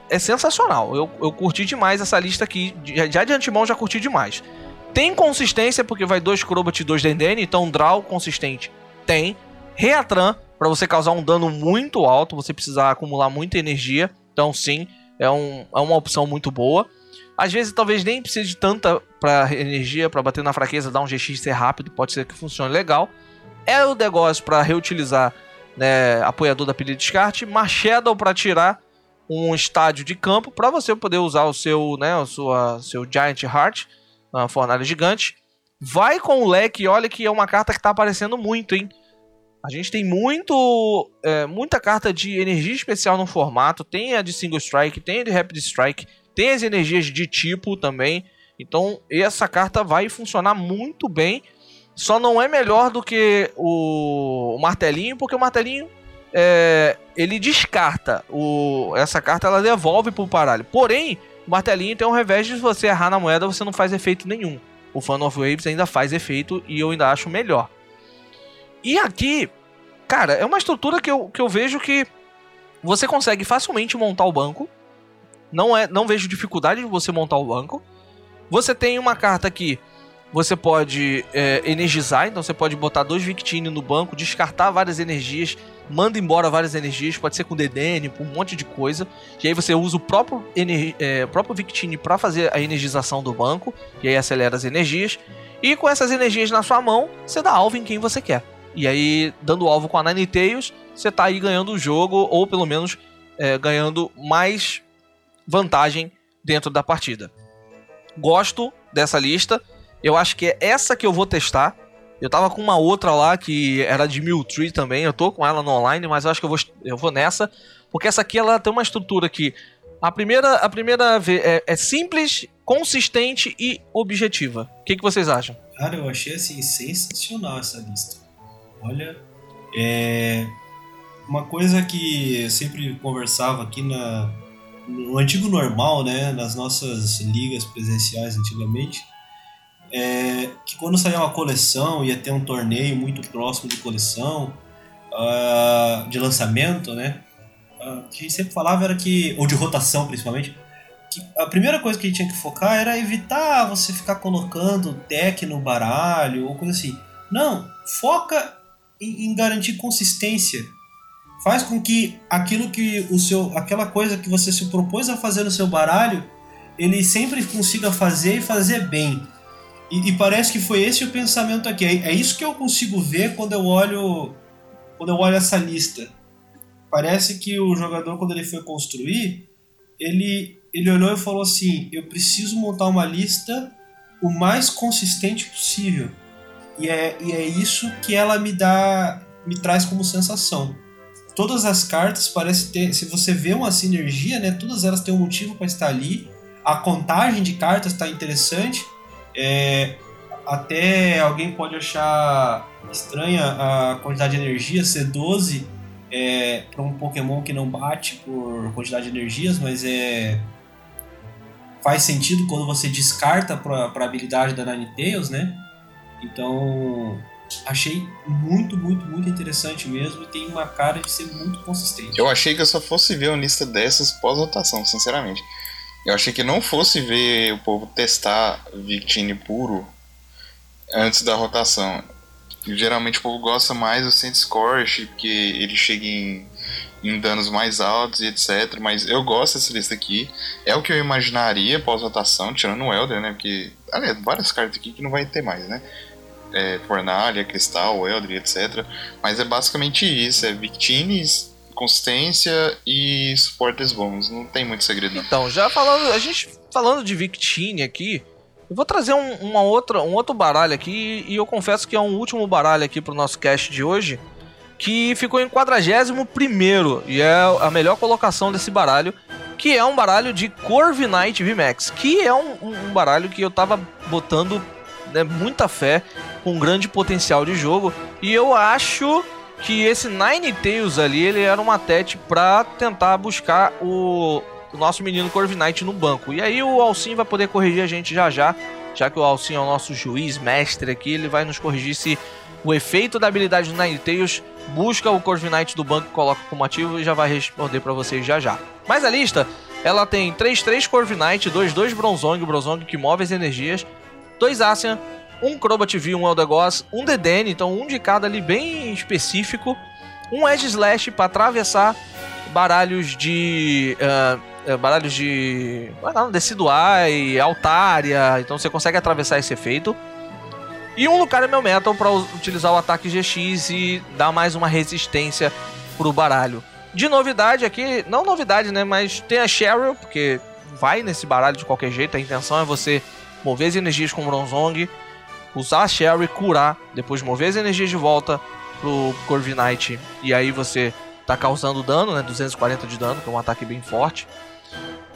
é sensacional. Eu, eu curti demais essa lista aqui. Já de antemão já curti demais. Tem consistência, porque vai dois Crobat e dois Dendene, então draw consistente tem. Reatran, para você causar um dano muito alto, você precisar acumular muita energia. Então sim, é, um, é uma opção muito boa. Às vezes talvez nem precise de tanta pra energia para bater na fraqueza, dar um GX ser rápido, pode ser que funcione legal. É o negócio para reutilizar né, apoiador da pilha de descarte, Marshadow para tirar um estádio de campo para você poder usar o seu, né, o sua, seu Giant Heart, uma fornalha gigante. Vai com o leque, olha que é uma carta que está aparecendo muito, hein? A gente tem muito, é, muita carta de energia especial no formato. Tem a de Single Strike, tem a de Rapid Strike, tem as energias de tipo também. Então essa carta vai funcionar muito bem. Só não é melhor do que o, o martelinho, porque o martelinho é, ele descarta o, essa carta, ela devolve pro baralho. Porém, o martelinho tem um revés de você errar na moeda, você não faz efeito nenhum. O Fan of Waves ainda faz efeito e eu ainda acho melhor. E aqui, cara, é uma estrutura que eu, que eu vejo que Você consegue facilmente montar o banco. Não, é, não vejo dificuldade de você montar o banco. Você tem uma carta que você pode é, energizar, então você pode botar dois Victini no banco, descartar várias energias, manda embora várias energias, pode ser com DDN, com um monte de coisa. E aí você usa o próprio, é, próprio Victini para fazer a energização do banco, e aí acelera as energias. E com essas energias na sua mão, você dá alvo em quem você quer. E aí, dando alvo com a Ninetales, você tá aí ganhando o jogo, ou pelo menos é, ganhando mais vantagem dentro da partida. Gosto dessa lista. Eu acho que é essa que eu vou testar. Eu tava com uma outra lá que era de Tree também. Eu tô com ela no online, mas eu acho que eu vou, eu vou nessa. Porque essa aqui ela tem uma estrutura que. A primeira, a primeira é, é simples, consistente e objetiva. O que, que vocês acham? Cara, eu achei assim sensacional essa lista. Olha, é uma coisa que eu sempre conversava aqui na no antigo normal, né, nas nossas ligas presenciais antigamente é, que quando saía uma coleção, ia ter um torneio muito próximo de coleção, uh, de lançamento, né? Uh, que a gente sempre falava era que, ou de rotação principalmente, que a primeira coisa que a gente tinha que focar era evitar você ficar colocando deck no baralho ou coisa assim. Não, foca em, em garantir consistência. Faz com que aquilo que o seu, aquela coisa que você se propôs a fazer no seu baralho, ele sempre consiga fazer e fazer bem. E, e, parece que foi esse o pensamento aqui. É, é, isso que eu consigo ver quando eu olho quando eu olho essa lista. Parece que o jogador quando ele foi construir, ele ele olhou e falou assim: "Eu preciso montar uma lista o mais consistente possível". E é, e é isso que ela me dá me traz como sensação. Todas as cartas parecem ter, se você vê uma sinergia, né, todas elas têm um motivo para estar ali. A contagem de cartas está interessante é, até alguém pode achar estranha a quantidade de energia ser 12 é, para um Pokémon que não bate por quantidade de energias, mas é faz sentido quando você descarta para a habilidade da Ninetales, né? Então achei muito, muito, muito interessante mesmo e tem uma cara de ser muito consistente. Eu achei que eu só fosse ver uma lista dessas pós-rotação, sinceramente. Eu achei que não fosse ver o povo testar Victini puro antes da rotação. Geralmente o povo gosta mais do Saint Scorch, porque ele chega em, em, danos mais altos e etc. Mas eu gosto dessa lista aqui. É o que eu imaginaria pós-rotação, tirando o Elder, né? Porque, aliás, várias cartas aqui que não vai ter mais, né? É, Fornalha, Cristal, Elder, etc. Mas é basicamente isso: é Victines consistência e suportes bons. Não tem muito segredo. Então, já falando, a gente falando de Victini aqui, eu vou trazer um, uma outra, um outro baralho aqui e eu confesso que é um último baralho aqui pro nosso cast de hoje, que ficou em 41 primeiro e é a melhor colocação desse baralho, que é um baralho de Corviknight VMAX, que é um, um, baralho que eu tava botando né, muita fé, com grande potencial de jogo, e eu acho que esse Nine Tails ali, ele era uma tete pra tentar buscar o, o nosso menino Corviknight no banco. E aí o Alcin vai poder corrigir a gente já já, já que o Alcin é o nosso juiz mestre aqui, ele vai nos corrigir se o efeito da habilidade do Nine Tails busca o Corviknight do banco, coloca como ativo e já vai responder para vocês já já. Mas a lista, ela tem 3-3 Corviknight, 2-2 Bronzong, Bronzong que move as energias, 2 Asian, um Crobat V, um Eldegoss, um Dedenne, então um de cada ali bem específico, um Edge Slash para atravessar baralhos de. Uh, baralhos de. Não, Decidueye, Altaria, então você consegue atravessar esse efeito. E um Lucario Metal para utilizar o ataque GX e dar mais uma resistência pro baralho. De novidade aqui, não novidade, né? Mas tem a Cheryl, porque vai nesse baralho de qualquer jeito. A intenção é você mover as energias com o Bronzong usar a Sherry, curar, depois mover as energias de volta pro Corviknight e aí você tá causando dano, né? 240 de dano, que é um ataque bem forte.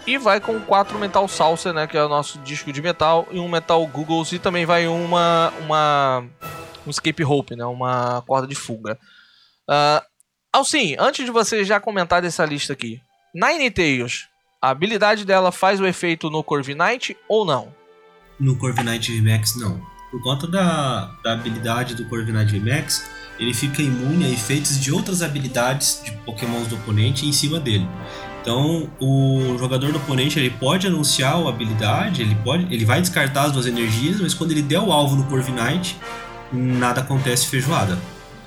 E vai com 4 Metal Salsa, né? Que é o nosso disco de metal, e um Metal Googles, e também vai uma. uma um Escape Hope, né? Uma corda de fuga. Uh, Alcim, antes de você já comentar dessa lista aqui, Nine Tails, a habilidade dela faz o efeito no Corviknight ou não? No Corviknight Max, não. Por conta da, da habilidade do Corviknight VMAX, ele fica imune a efeitos de outras habilidades de pokémons do oponente em cima dele. Então, o jogador do oponente ele pode anunciar a habilidade, ele pode, ele vai descartar as duas energias, mas quando ele der o alvo no Corviknight, nada acontece feijoada.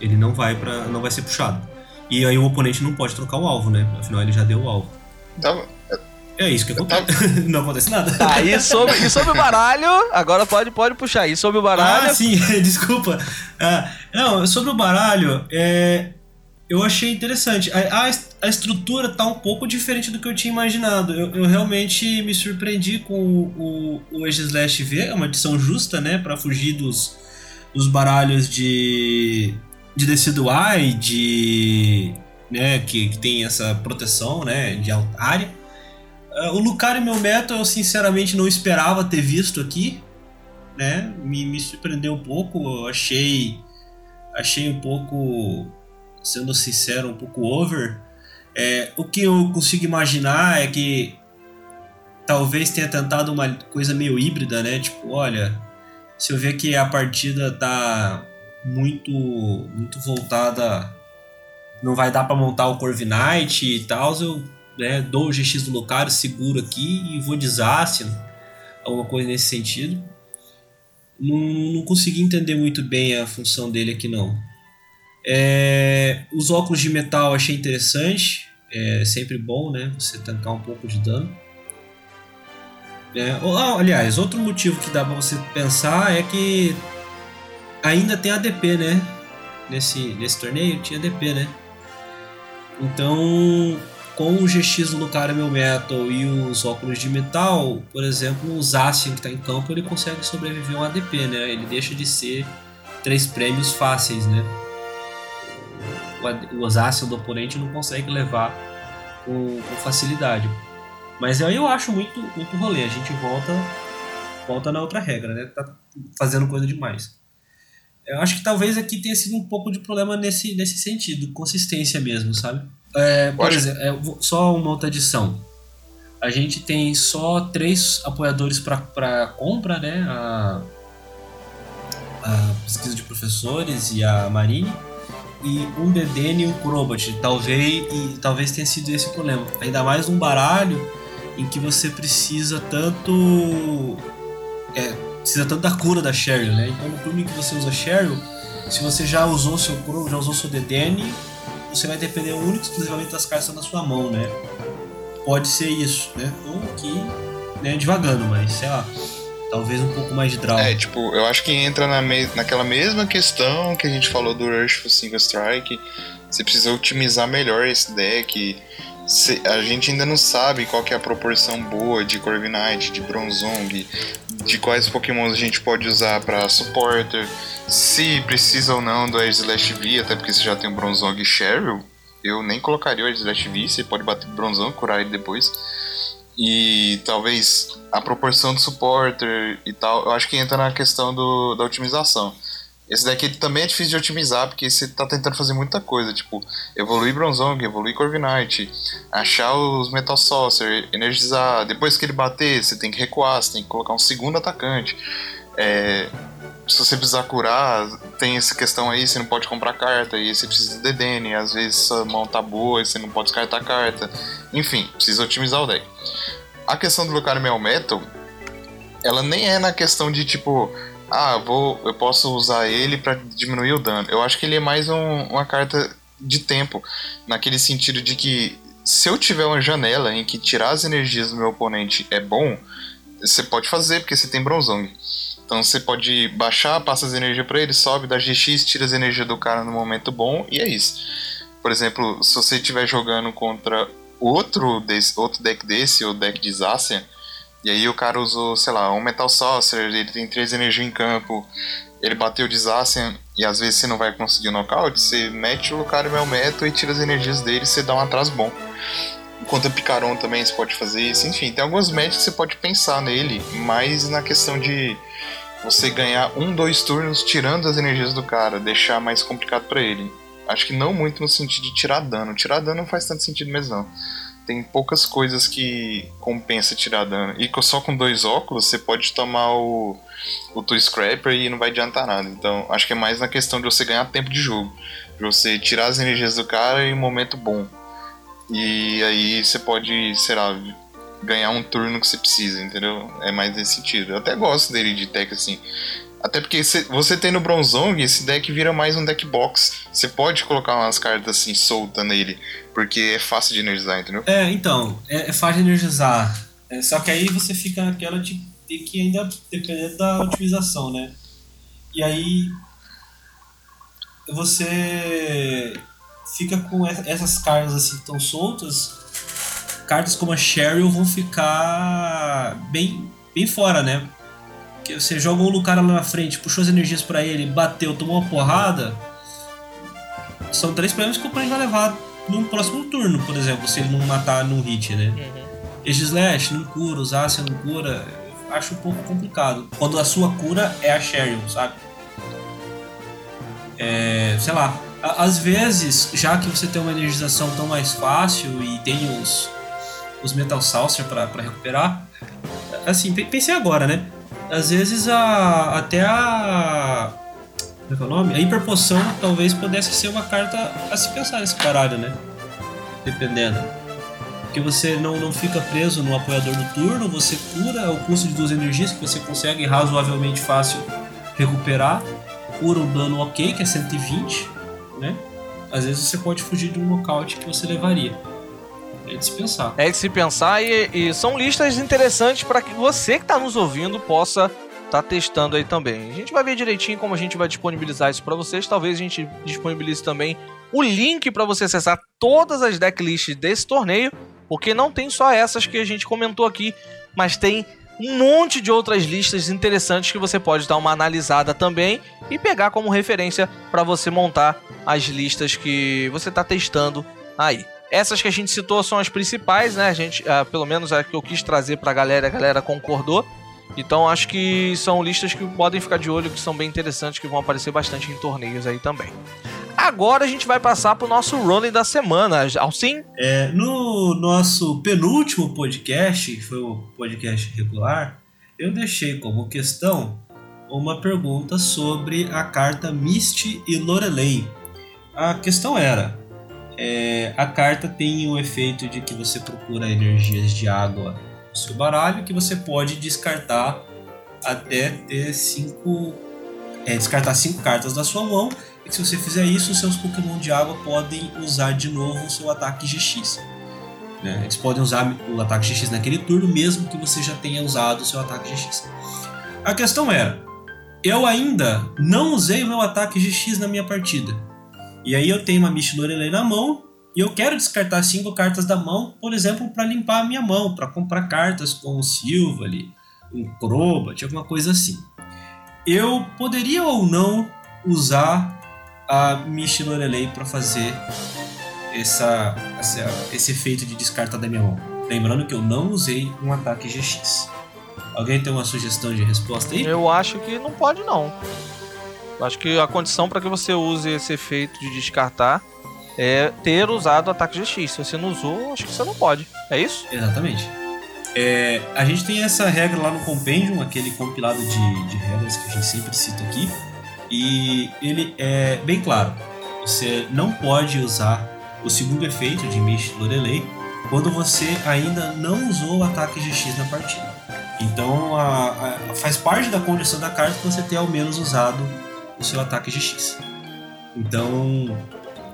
Ele não vai para, não vai ser puxado. E aí o oponente não pode trocar o alvo, né? Afinal ele já deu o alvo. Tá, É isso que acontece. não acontece nada. Tá, e sobre, e sobre o baralho, agora pode, pode puxar. E sobre o baralho. Ah, sim, desculpa. Ah, não, sobre o baralho, é, eu achei interessante. A, a, a, estrutura tá um pouco diferente do que eu tinha imaginado. Eu, eu realmente me surpreendi com o, o, o Slash V, é uma edição justa, né? Pra fugir dos, dos baralhos de, de Decidueye, de. Né, que, que tem essa proteção né, de área. Uh, o Lucario meu Metal eu sinceramente não esperava ter visto aqui. Né? Me, me surpreendeu um pouco. Eu achei. Achei um pouco. Sendo sincero, um pouco over. É, o que eu consigo imaginar é que talvez tenha tentado uma coisa meio híbrida, né? Tipo, olha, se eu ver que a partida tá muito muito voltada não vai dar para montar o Corviknight e tal, eu né, dou o GX do Lucario, seguro aqui e vou de Zacian, alguma coisa nesse sentido. Não, não consegui entender muito bem a função dele aqui não. É, os óculos de metal achei interessante, é sempre bom, né? Você tancar um pouco de dano. É, aliás, outro motivo que dá pra você pensar é que ainda tem ADP, né? Nesse, nesse torneio tinha ADP, né? Então, com o GX do Lucario Metal e os óculos de metal, por exemplo, o Zacian que está em campo, ele consegue sobreviver ao ADP, né? Ele deixa de ser três prêmios fáceis, né? O Zacian do oponente não consegue levar com, com facilidade. Mas aí eu acho muito, muito rolê. A gente volta, volta na outra regra, né? Tá fazendo coisa demais. Eu acho que talvez aqui tenha sido um pouco de problema nesse, nesse sentido, consistência mesmo, sabe? É, por Pode. exemplo, é, só uma outra adição. A gente tem só três apoiadores para compra, né? A, a pesquisa de professores e a Marine e um Dedene e um Crobat. Talvez, e talvez tenha sido esse o problema. Ainda mais num baralho em que você precisa tanto. É, precisa tanto da cura da Cheryl, né? Então no turno em que você usa Cheryl, se você já usou seu Crobat, já usou seu Dedene, você vai depender único exclusivamente das cartas na sua mão, né? Pode ser isso, né? Ou aqui, né, devagando, mas sei lá. Talvez um pouco mais de draw. É, tipo, eu acho que entra na me naquela mesma questão que a gente falou do for Single Strike. Você precisa otimizar melhor esse deck. Cê, a gente ainda não sabe qual é a proporção boa de Corviknight, de Bronzong, de quais pokémons a gente pode usar para supporter, se precisa ou não do Air Slash V, até porque você já tem o Bronzong e Cheryl. Eu nem colocaria o Air Slash V, você pode bater Bronzong, curar ele depois. E talvez a proporção de supporter e tal, eu acho que entra na questão do, da otimização. Esse daqui também é difícil de otimizar, porque você tá tentando fazer muita coisa, tipo, evoluir Bronzong, evoluir Corviknight, achar os Metal Saucer, energizar, depois que ele bater, você tem que recuar, você tem que colocar um segundo atacante. É, se você precisar curar, tem essa questão aí, você não pode comprar carta, e você precisa de DDN, às vezes sua mão tá boa e você não pode descartar carta. Enfim, precisa otimizar o deck. A questão do Lucario Metal, ela nem é na questão de tipo, ah, vou, eu posso usar ele para diminuir o dano. Eu acho que ele é mais um, uma carta de tempo, naquele sentido de que se eu tiver uma janela em que tirar as energias do meu oponente é bom, você pode fazer, porque você tem Bronzong. Então você pode baixar, passa as energias para ele, sobe, dá GX, tira as energias do cara no momento bom e é isso. Por exemplo, se você estiver jogando contra outro, desse, outro deck desse, ou deck de Zacian, e aí o cara usou, sei lá, um Metal Saucer, ele tem três energias em campo, ele bateu de Zacian, e às vezes você não vai conseguir o knockout, você mete o Lucario Melmetal e tira as energias dele e você dá um atraso bom. Enquanto a Picaron também você pode fazer isso, enfim, tem algumas matches que você pode pensar nele, mas na questão de você ganhar um, dois turnos tirando as energias do cara, deixar mais complicado para ele. Acho que não muito no sentido de tirar dano. Tirar dano não faz tanto sentido mesmo, não. Tem poucas coisas que compensa tirar dano. E só com dois óculos você pode tomar o, o Two Scrapper e não vai adiantar nada. Então acho que é mais na questão de você ganhar tempo de jogo. De você tirar as energias do cara em um momento bom. E aí você pode, sei lá, ganhar um turno que você precisa, entendeu? É mais nesse sentido. Eu até gosto dele de deck assim. Até porque você tem no Bronzong, esse deck vira mais um deck box. Você pode colocar umas cartas assim solta nele, porque é fácil de energizar, entendeu? É, então, é, é fácil de energizar. É, só que aí você fica naquela de ter que ainda depender da utilização, né? E aí você fica com essas cartas assim tão soltas. Cartas como a Cheryl vão ficar bem, bem fora, né? Que você jogou no cara lá na frente, puxou as energias para ele, bateu, tomou uma porrada, são três problemas que o oponente vai levar no próximo turno, por exemplo, se ele não matar num hit, né? Uhum. Slash não cura, usar se não cura, acho um pouco complicado. Quando a sua cura é a Cheryl, sabe? É, sei lá, às vezes, já que você tem uma energização tão mais fácil e tem os, os Metal Saucer para recuperar, assim, pensei agora, né? Às vezes a até a como é que é o nome? A hiperpoção talvez pudesse ser uma carta a se pensar nesse caralho, né? Dependendo. Porque você não, não fica preso no apoiador do turno, você cura o custo de duas energias que você consegue razoavelmente fácil recuperar. Cura um dano ok, que é 120, né? Às vezes você pode fugir de um nocaute que você levaria. É de se pensar. É de se pensar e, e são listas interessantes para que você que está nos ouvindo possa estar tá testando aí também. A gente vai ver direitinho como a gente vai disponibilizar isso para vocês. Talvez a gente disponibilize também o link para você acessar todas as decklists desse torneio, porque não tem só essas que a gente comentou aqui, mas tem um monte de outras listas interessantes que você pode dar uma analisada também e pegar como referência para você montar as listas que você está testando aí. Essas que a gente citou são as principais, né? A gente, uh, pelo menos a que eu quis trazer pra galera, a galera concordou. Então acho que são listas que podem ficar de olho, que são bem interessantes, que vão aparecer bastante em torneios aí também. Agora a gente vai passar pro nosso running da semana, Alcim? É, no nosso penúltimo podcast, que foi o podcast regular, eu deixei como questão uma pergunta sobre a carta Misty e Lorelei. A questão era: é, a carta tem o efeito de que você procura energias de água no seu baralho que você pode descartar até ter cinco. É, descartar cinco cartas da sua mão. E se você fizer isso, seus Pokémon de água podem usar de novo o seu ataque GX. Né? Eles podem usar o ataque GX naquele turno, mesmo que você já tenha usado o seu ataque GX. A questão era: eu ainda não usei o meu ataque GX na minha partida. E aí eu tenho uma Mish Lorelei na mão e eu quero descartar cinco cartas da mão, por exemplo, para limpar a minha mão, para comprar cartas com o Silva ali, um Crobat, alguma coisa assim. Eu poderia ou não usar a Mish Lorelei para fazer essa, essa, esse efeito de descartar da minha mão. Lembrando que eu não usei um ataque GX. Alguém tem uma sugestão de resposta aí? Eu acho que não pode não. Acho que a condição para que você use esse efeito de descartar é ter usado o ataque GX. Se você não usou, acho que você não pode. É isso? Exatamente. É, a gente tem essa regra lá no Compendium, aquele compilado de, de regras que a gente sempre cita aqui. E ele é bem claro. Você não pode usar o segundo efeito de Mish Lorelei quando você ainda não usou o ataque GX na partida. Então a, a, faz parte da condição da carta que você ter ao menos usado o seu ataque GX. Então,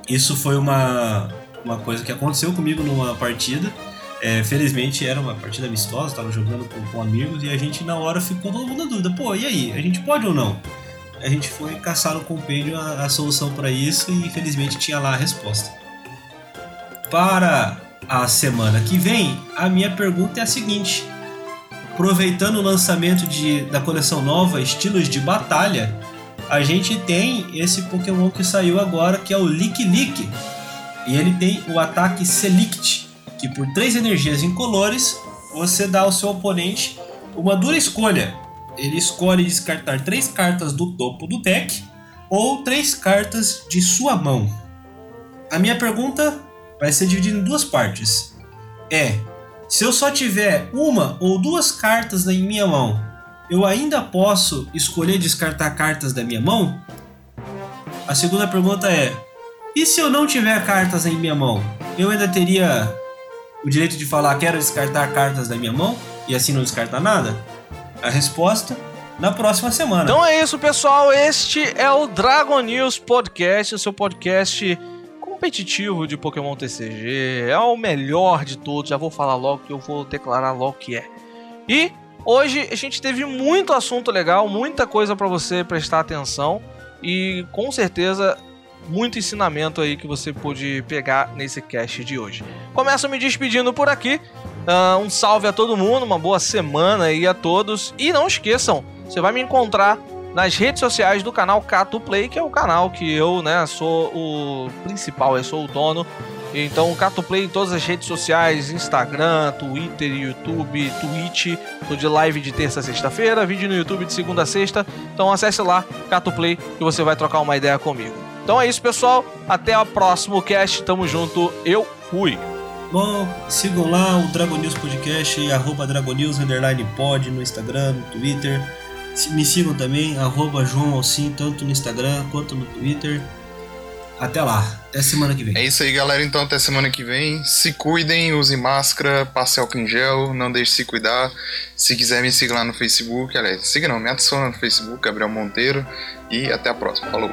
isso foi uma, uma coisa que aconteceu comigo numa partida. É, felizmente era uma partida amistosa, estava jogando com, com, amigos e a gente na hora ficou todo mundo na dúvida: pô, e aí? A gente pode ou não? A gente foi caçar no compêndio a, a solução para isso e infelizmente tinha lá a resposta. Para a semana que vem, a minha pergunta é a seguinte: aproveitando o lançamento de, da coleção nova Estilos de Batalha, a gente tem esse Pokémon que saiu agora, que é o Lick Lick. E ele tem o ataque Selict, que por três energias incolores, você dá ao seu oponente uma dura escolha. Ele escolhe descartar três cartas do topo do deck ou três cartas de sua mão. A minha pergunta vai ser dividida em duas partes. é: se eu só tiver uma ou duas cartas em minha mão, eu ainda posso escolher descartar cartas da minha mão? A segunda pergunta é: e se eu não tiver cartas em minha mão, eu ainda teria o direito de falar quero descartar cartas da minha mão e assim não descartar nada? A resposta na próxima semana. Então é isso, pessoal. Este é o Dragon News Podcast, o seu podcast competitivo de Pokémon TCG. É o melhor de todos. Já vou falar logo que eu vou declarar logo que é. E hoje a gente teve muito assunto legal, muita coisa para você prestar atenção e com certeza muito ensinamento aí que você pôde pegar nesse cast de hoje. Começo me despedindo por aqui. Uh, um salve a todo mundo, uma boa semana aí a todos. E não esqueçam, você vai me encontrar nas redes sociais do canal Cato Play, que é o canal que eu, né, sou o principal, eu sou o dono. Então, Cato Play em todas as redes sociais, Instagram, Twitter, YouTube, Twitch, tô de live de terça a sexta-feira, vídeo no YouTube de segunda a sexta. Então acesse lá, Cato Play, que você vai trocar uma ideia comigo. Então é isso, pessoal. Até o próximo cast. Tamo junto. Eu fui. Bom, sigam lá o Dragon News Podcast, arroba Dragon News, pod no Instagram, no Twitter. Me sigam também, arroba João Alcim, tanto no Instagram quanto no Twitter. Até lá, até semana que vem. É isso aí, galera. Então, até semana que vem. Se cuidem, use máscara, passe álcool em gel, não deixe de se cuidar. Se quiser, me siga lá no Facebook. Aliás, siga não, me adiciona no Facebook, Gabriel Monteiro. E até a próxima. Falou.